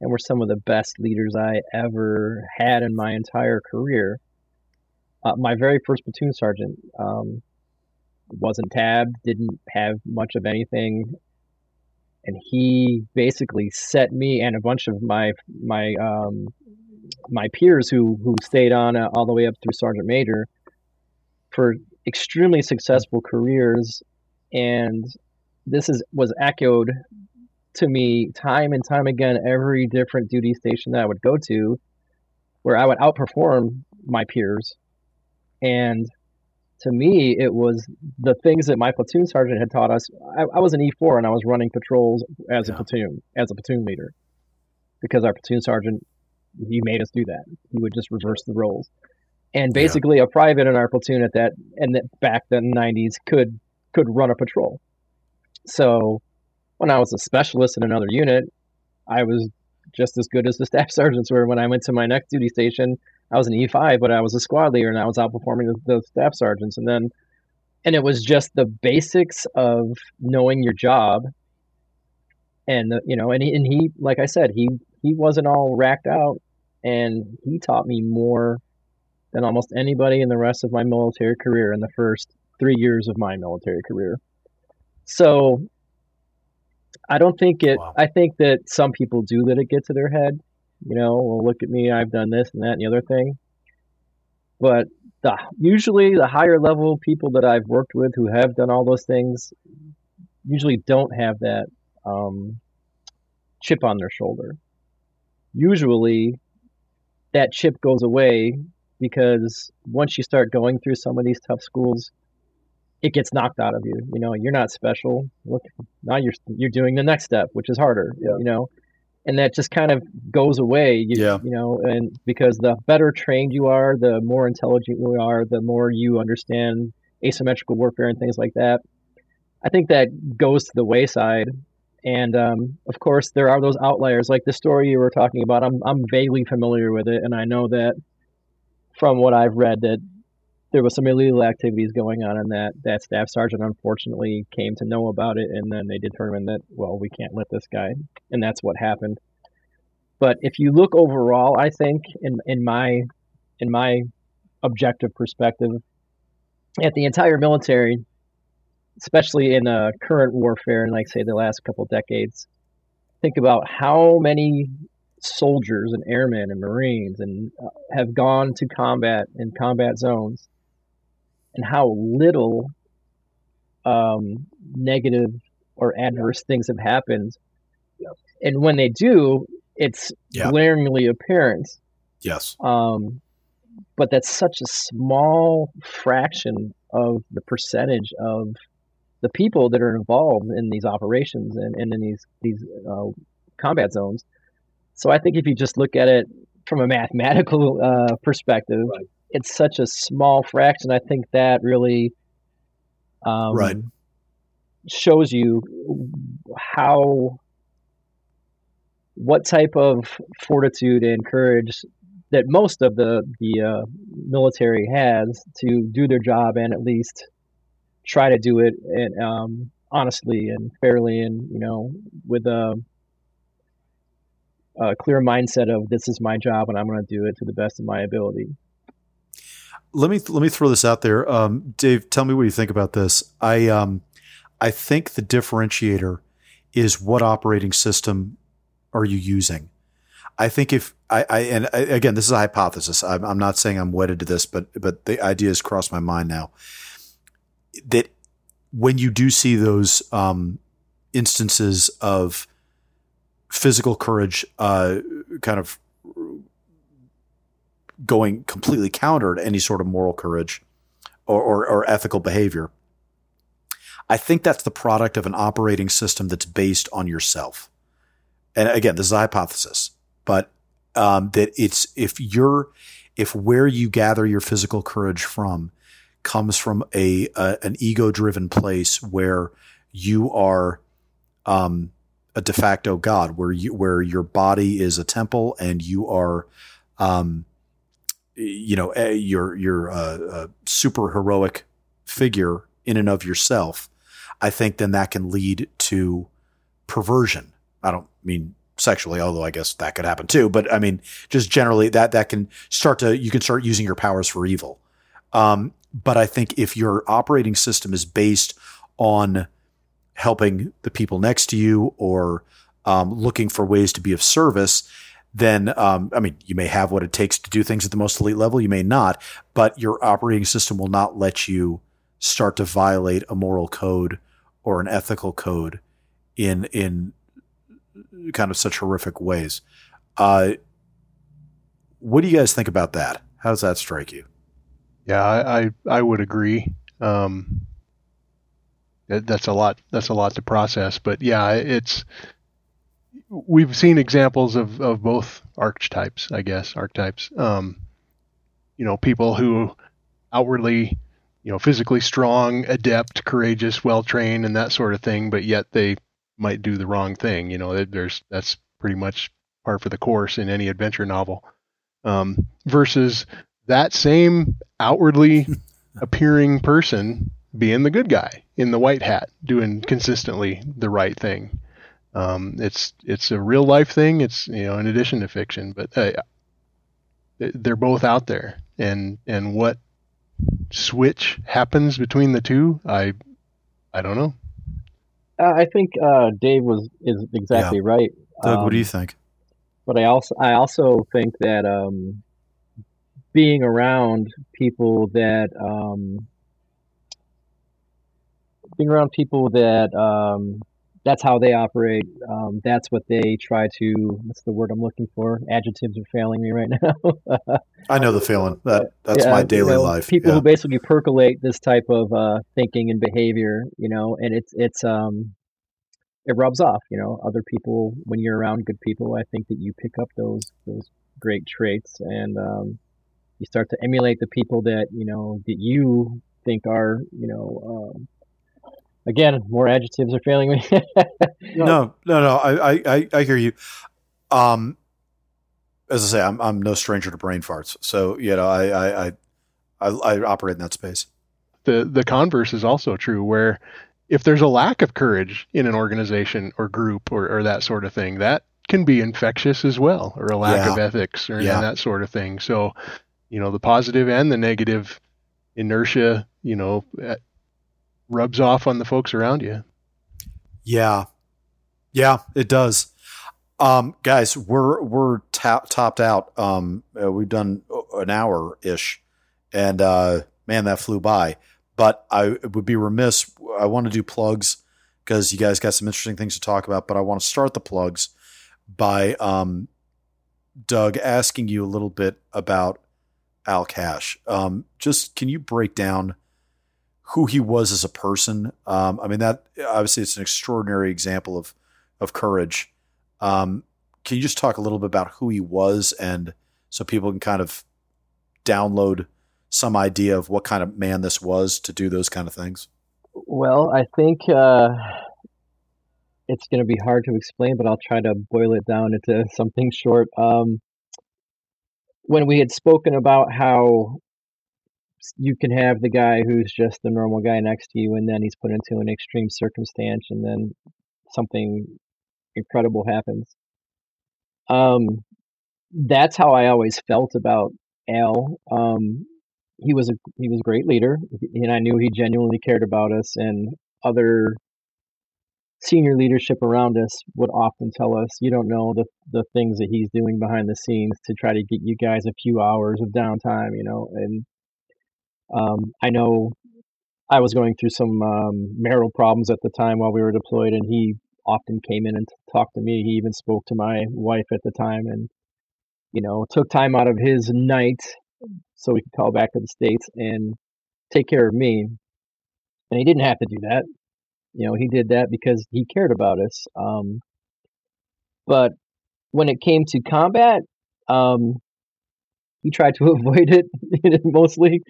and were some of the best leaders I ever had in my entire career. Uh, my very first platoon sergeant um, wasn't tabbed, didn't have much of anything, and he basically set me and a bunch of my my um, my peers who who stayed on uh, all the way up through sergeant major for extremely successful careers. And this is was echoed to me time and time again every different duty station that I would go to where I would outperform my peers. And to me it was the things that my platoon sergeant had taught us. I, I was an E4 and I was running patrols as yeah. a platoon as a platoon leader. Because our platoon sergeant he made us do that. He would just reverse the roles. And basically yeah. a private in our platoon at that and that back then 90s could could run a patrol. So when i was a specialist in another unit i was just as good as the staff sergeants were when i went to my next duty station i was an e5 but i was a squad leader and i was outperforming the, the staff sergeants and then and it was just the basics of knowing your job and the, you know and he, and he like i said he he wasn't all racked out and he taught me more than almost anybody in the rest of my military career in the first three years of my military career. So I don't think it, wow. I think that some people do let it get to their head. You know, well, look at me, I've done this and that and the other thing. But the, usually the higher level people that I've worked with who have done all those things usually don't have that um, chip on their shoulder. Usually that chip goes away because once you start going through some of these tough schools, it gets knocked out of you. You know, you're not special. Look, now you're you're doing the next step, which is harder. Yeah. You know, and that just kind of goes away. You, yeah. You know, and because the better trained you are, the more intelligent you are, the more you understand asymmetrical warfare and things like that. I think that goes to the wayside. And um, of course, there are those outliers, like the story you were talking about. I'm I'm vaguely familiar with it, and I know that from what I've read that there was some illegal activities going on and that that staff sergeant unfortunately came to know about it and then they determined that well we can't let this guy and that's what happened. But if you look overall i think in in my in my objective perspective at the entire military especially in uh, current warfare and like say the last couple decades think about how many soldiers and airmen and marines and uh, have gone to combat in combat zones and how little um, negative or adverse things have happened. And when they do it's yeah. glaringly apparent. Yes. Um, but that's such a small fraction of the percentage of the people that are involved in these operations and, and in these these uh, combat zones. So I think if you just look at it from a mathematical uh, perspective, right. It's such a small fraction. I think that really um, right. shows you how what type of fortitude and courage that most of the the uh, military has to do their job and at least try to do it and um, honestly and fairly and you know with a a clear mindset of this is my job and I'm going to do it to the best of my ability. Let me let me throw this out there, um, Dave. Tell me what you think about this. I um, I think the differentiator is what operating system are you using. I think if I, I and I, again, this is a hypothesis. I'm, I'm not saying I'm wedded to this, but but the idea has crossed my mind now that when you do see those um, instances of physical courage uh, kind of going completely counter to any sort of moral courage or, or, or, ethical behavior. I think that's the product of an operating system that's based on yourself. And again, this is a hypothesis, but um, that it's if you're if where you gather your physical courage from comes from a, a an ego driven place where you are um, a de facto god, where you where your body is a temple and you are, um, you know, you're a, a super heroic figure in and of yourself. I think then that can lead to perversion. I don't mean sexually, although I guess that could happen too. But I mean, just generally that that can start to you can start using your powers for evil. Um, but I think if your operating system is based on helping the people next to you or um, looking for ways to be of service, then um, I mean, you may have what it takes to do things at the most elite level. You may not, but your operating system will not let you start to violate a moral code or an ethical code in in kind of such horrific ways. Uh, what do you guys think about that? How does that strike you? Yeah, I I, I would agree. Um, that's a lot. That's a lot to process. But yeah, it's we've seen examples of of both archetypes. I guess archetypes. Um, you know, people who outwardly, you know, physically strong, adept, courageous, well trained, and that sort of thing, but yet they might do the wrong thing. You know, there's that's pretty much par for the course in any adventure novel. Um, versus that same outwardly appearing person being the good guy in the white hat, doing consistently the right thing. Um, it's it's a real life thing. It's you know in addition to fiction, but uh, they're both out there, and and what switch happens between the two, I I don't know. Uh, I think uh, Dave was is exactly yeah. right. Doug, um, what do you um, think? But I also I also think that um, being around people that um, being around people that um, that's how they operate. Um, that's what they try to. What's the word I'm looking for? Adjectives are failing me right now. I know the feeling. That that's yeah, my daily you know, life. People yeah. who basically percolate this type of uh, thinking and behavior, you know, and it's it's um, it rubs off. You know, other people when you're around good people, I think that you pick up those those great traits and um, you start to emulate the people that you know that you think are you know. Um, Again, more adjectives are failing me. no, no, no. I, I, I hear you. Um, as I say, I'm, I'm no stranger to brain farts. So, you know, I, I, I, I operate in that space. The, the converse is also true where if there's a lack of courage in an organization or group or, or that sort of thing, that can be infectious as well, or a lack yeah. of ethics or yeah. that sort of thing. So, you know, the positive and the negative inertia, you know, rubs off on the folks around you. Yeah. Yeah, it does. Um, guys, we're we're topped out. Um, uh, we've done an hour ish, and uh, man, that flew by. But I would be remiss. I want to do plugs because you guys got some interesting things to talk about. But I want to start the plugs by um, Doug asking you a little bit about Al Cashe. Um, just can you break down who he was as a person. Um, I mean, that obviously it's an extraordinary example of of courage. Um, can you just talk a little bit about who he was, and so people can kind of download some idea of what kind of man this was to do those kind of things? Well, I think uh, it's going to be hard to explain, but I'll try to boil it down into something short. Um, when we had spoken about how you can have the guy who's just the normal guy next to you, and then he's put into an extreme circumstance, and then something incredible happens. Um, that's how I always felt about Al. Um, he was a he was a great leader, and I knew he genuinely cared about us. And other senior leadership around us would often tell us, "You don't know the the things that he's doing behind the scenes to try to get you guys a few hours of downtime." You know, and um, I know I was going through some um, marital problems at the time while we were deployed, and he often came in and talked to me. He even spoke to my wife at the time, and you know, took time out of his night so we could call back to the states and take care of me. And he didn't have to do that. You know, he did that because he cared about us. Um, but when it came to combat, um, he tried to avoid it mostly.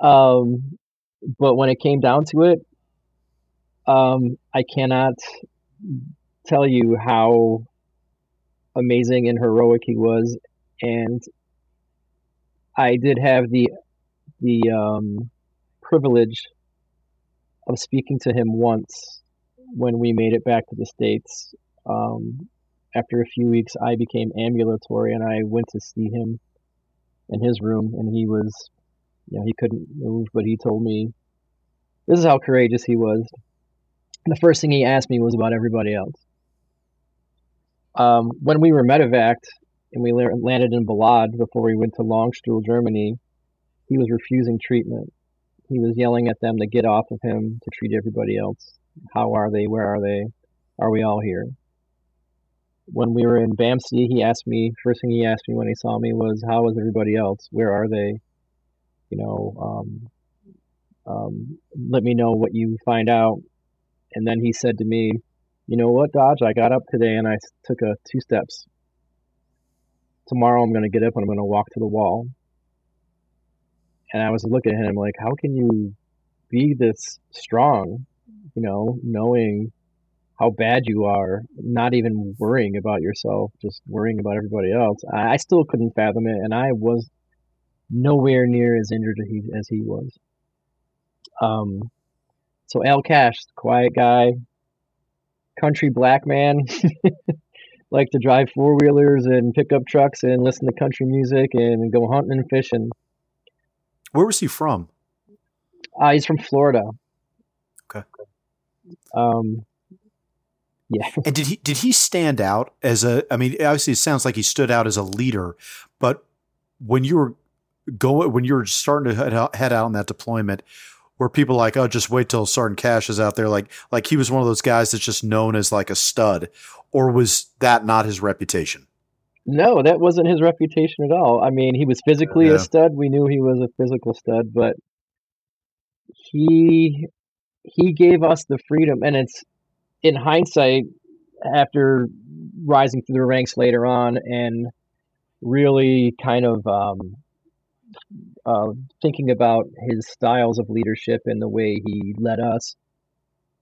Um, but when it came down to it, um, I cannot tell you how amazing and heroic he was, and I did have the the um, privilege of speaking to him once when we made it back to the states. Um, after a few weeks, I became ambulatory, and I went to see him in his room, and he was, you know, he couldn't move, but he told me this is how courageous he was. The first thing he asked me was about everybody else. Um, when we were medevaced and we landed in Balad before we went to Landstuhl, Germany, he was refusing treatment. He was yelling at them to get off of him to treat everybody else. How are they? Where are they? Are we all here? When we were in BAMC, he asked me, first thing he asked me when he saw me was, How is everybody else? Where are they? You know, um, um, let me know what you find out. And then he said to me, You know what, Dodge? I got up today and I took a two steps. Tomorrow I'm going to get up and I'm going to walk to the wall. And I was looking at him like, How can you be this strong, you know, knowing how bad you are, not even worrying about yourself, just worrying about everybody else? I still couldn't fathom it. And I was nowhere near as injured as he, as he was. Um, so Al Cashe, quiet guy, country black man, like to drive four wheelers and pickup trucks and listen to country music and go hunting and fishing. Where was he from? Uh, he's from Florida. Okay. Um, yeah. And did he did he stand out as a? I mean, obviously, it sounds like he stood out as a leader. But when you were going, when you're starting to head out, head out on that deployment, where people like, oh, just wait till Sergeant Cashe is out there. Like, like he was one of those guys that's just known as like a stud, or was that not his reputation? No, that wasn't his reputation at all. I mean, he was physically yeah. a stud. We knew he was a physical stud, but he he gave us the freedom, and it's in hindsight after rising through the ranks later on and really kind of um, uh, thinking about his styles of leadership and the way he led us,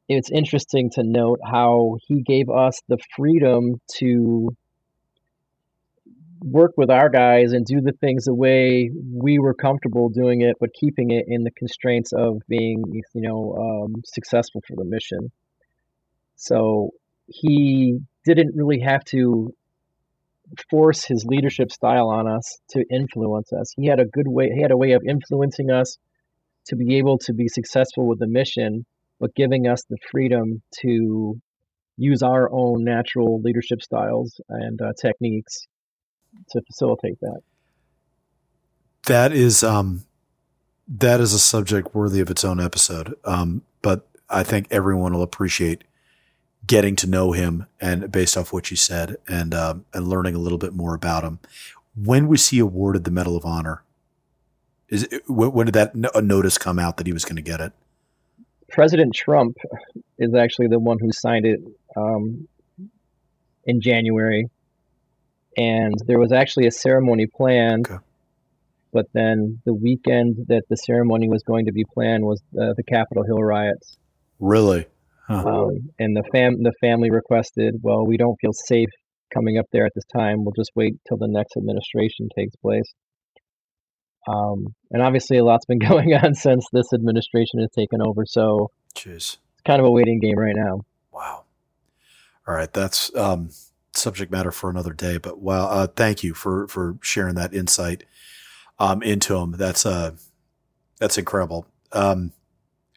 it's interesting to note how he gave us the freedom to work with our guys and do the things the way we were comfortable doing it, but keeping it in the constraints of being, you know, um, successful for the mission. So he didn't really have to force his leadership style on us to influence us. He had a good way, he had a way of influencing us to be able to be successful with the mission, but giving us the freedom to use our own natural leadership styles and uh, techniques to facilitate that. That is um, that is a subject worthy of its own episode. Um, but I think everyone will appreciate getting to know him and based off what you said and um, and learning a little bit more about him. When was he awarded the Medal of Honor? Is it, when did that notice come out that he was going to get it? President Trump is actually the one who signed it um, in January, and there was actually a ceremony planned. Okay. But then the weekend that the ceremony was going to be planned was uh, the Capitol Hill riots. Really? Uh-huh. Um, and the fam the family requested, well, we don't feel safe coming up there at this time. We'll just wait till the next administration takes place. Um, and obviously, a lot's been going on since this administration has taken over. So Jeez. it's kind of a waiting game right now. Wow. All right, that's um, subject matter for another day. But wow, uh, thank you for for sharing that insight um, into him. That's uh, that's incredible. Um,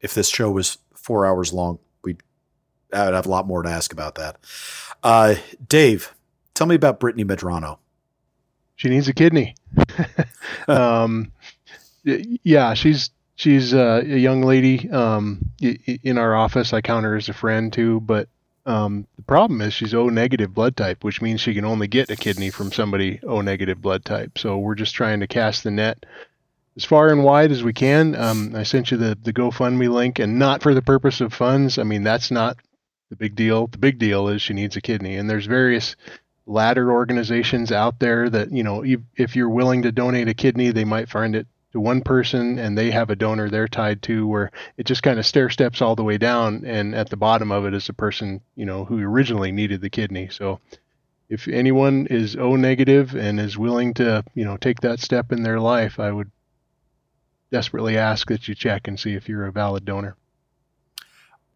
if this show was four hours long, I would have a lot more to ask about that. Uh, Dave, tell me about Brittany Medrano. She needs a kidney. um, yeah, she's she's uh, a young lady um, in our office. I count her as a friend too, but um, the problem is she's O negative blood type, which means she can only get a kidney from somebody O negative blood type. So we're just trying to cast the net as far and wide as we can. Um, I sent you the the GoFundMe link, and not for the purpose of funds. I mean, that's not the big deal. The big deal is she needs a kidney, and there's various ladder organizations out there that you know if you're willing to donate a kidney, they might find it to one person and they have a donor they're tied to where it just kind of stair steps all the way down and at the bottom of it is the person you know who originally needed the kidney so if anyone is o negative and is willing to you know take that step in their life i would desperately ask that you check and see if you're a valid donor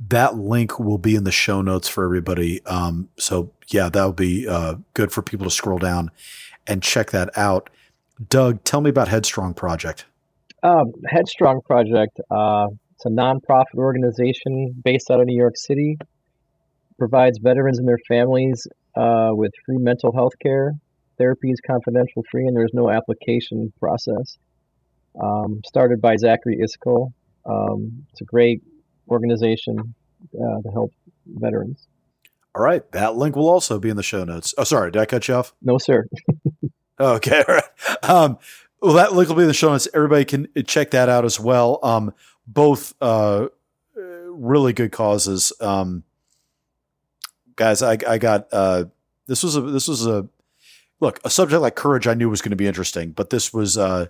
that link will be in the show notes for everybody um, so yeah that'll be uh, good for people to scroll down and check that out doug tell me about headstrong project um, Headstrong Project. Uh, it's a nonprofit organization based out of New York City. Provides veterans and their families uh, with free mental health care. Therapy is confidential, free, and there's no application process. Um, started by Zachary Iscol. Um, it's a great organization uh, to help veterans. All right, that link will also be in the show notes. Oh, sorry, did I cut you off? No, sir. okay, all right. Um, well, that link will be in the show notes. Everybody can check that out as well. Um, both uh, really good causes. Um, guys, I, I got uh, this was a this was a look a subject like courage. I knew was going to be interesting, but this was uh,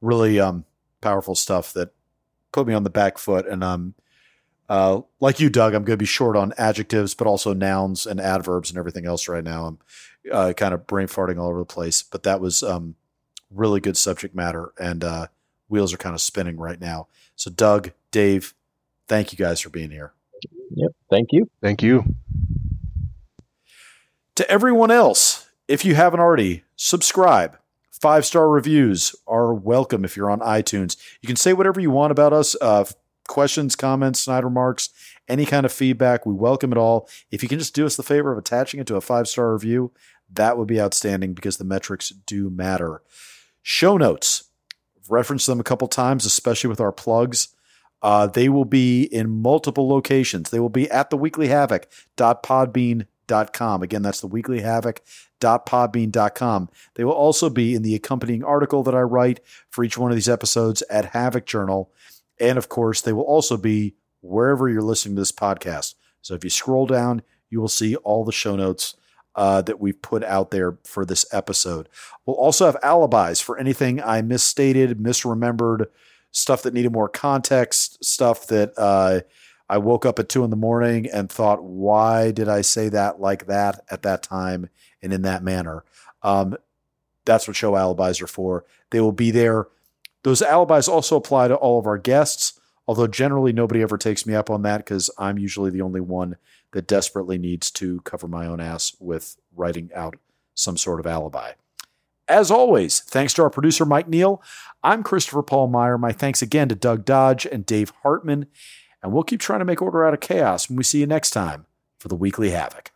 really um, powerful stuff that put me on the back foot. And um, uh, like you, Doug, I'm going to be short on adjectives, but also nouns and adverbs and everything else right now. I'm uh, kind of brain farting all over the place, but that was um, really good subject matter, and uh, wheels are kind of spinning right now. So, Doug, Dave, thank you guys for being here. Yep. Thank you. Thank you. To everyone else, if you haven't already, subscribe. Five star reviews are welcome if you're on iTunes. You can say whatever you want about us uh, questions, comments, snide remarks, any kind of feedback. We welcome it all. If you can just do us the favor of attaching it to a five star review, that would be outstanding because the metrics do matter. Show notes. I've referenced them a couple times, especially with our plugs. Uh, they will be in multiple locations. They will be at the weekly havoc.podbean.com. Again, that's the weekly havoc.podbean.com. They will also be in the accompanying article that I write for each one of these episodes at Havoc Journal. And of course, they will also be wherever you're listening to this podcast. So if you scroll down, you will see all the show notes uh, that we've put out there for this episode. We'll also have alibis for anything I misstated, misremembered, stuff that needed more context, stuff that uh, I woke up at two in the morning and thought, why did I say that like that at that time and in that manner? Um, that's what show alibis are for. They will be there. Those alibis also apply to all of our guests, although generally nobody ever takes me up on that because I'm usually the only one that desperately needs to cover my own ass with writing out some sort of alibi. As always, thanks to our producer, Mike Neal. I'm Christopher Paul Meyer. My thanks again to Doug Dodge and Dave Hartmann. And we'll keep trying to make order out of chaos when we see you next time for the Weekly Havoc.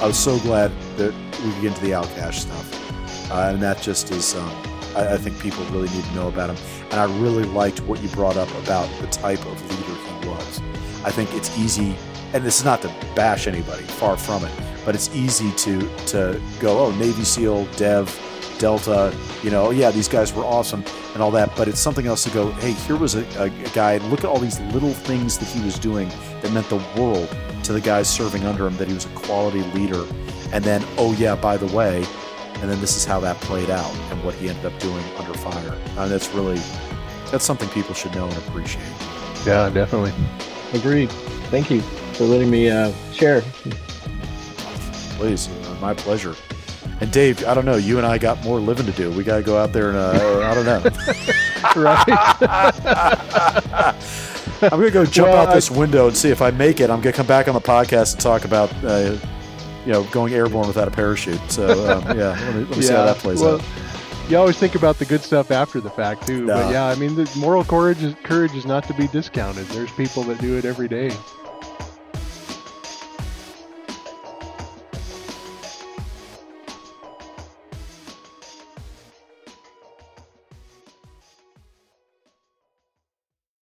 I was so glad that we could get into the Al Cashe stuff. Uh, and that just is, um, I, I, think people really need to know about him. And I really liked what you brought up about the type of leader he was. I think it's easy, and this is not to bash anybody, far from it, but it's easy to to go, oh, Navy SEAL, Dev, Delta, you know, yeah, these guys were awesome and all that. But it's something else to go, hey, here was a, a, a guy, look at all these little things that he was doing that meant the world to the guys serving under him that he was a quality leader. And then, oh, yeah, by the way, and then this is how that played out and what he ended up doing under fire. And that's really, that's something people should know and appreciate. Yeah, definitely. Agreed. Thank you for letting me uh, share. Please, uh, my pleasure. And Dave, I don't know. You and I got more living to do. We got to go out there and uh, I don't know. right. I'm gonna go jump well, out this window and see if I make it. I'm gonna come back on the podcast and talk about, uh, you know, going airborne without a parachute. So um, yeah, let me, let me yeah, see how that plays well, out. You always think about the good stuff after the fact too. But yeah, I mean, the moral courage is, courage is not to be discounted. There's people that do it every day.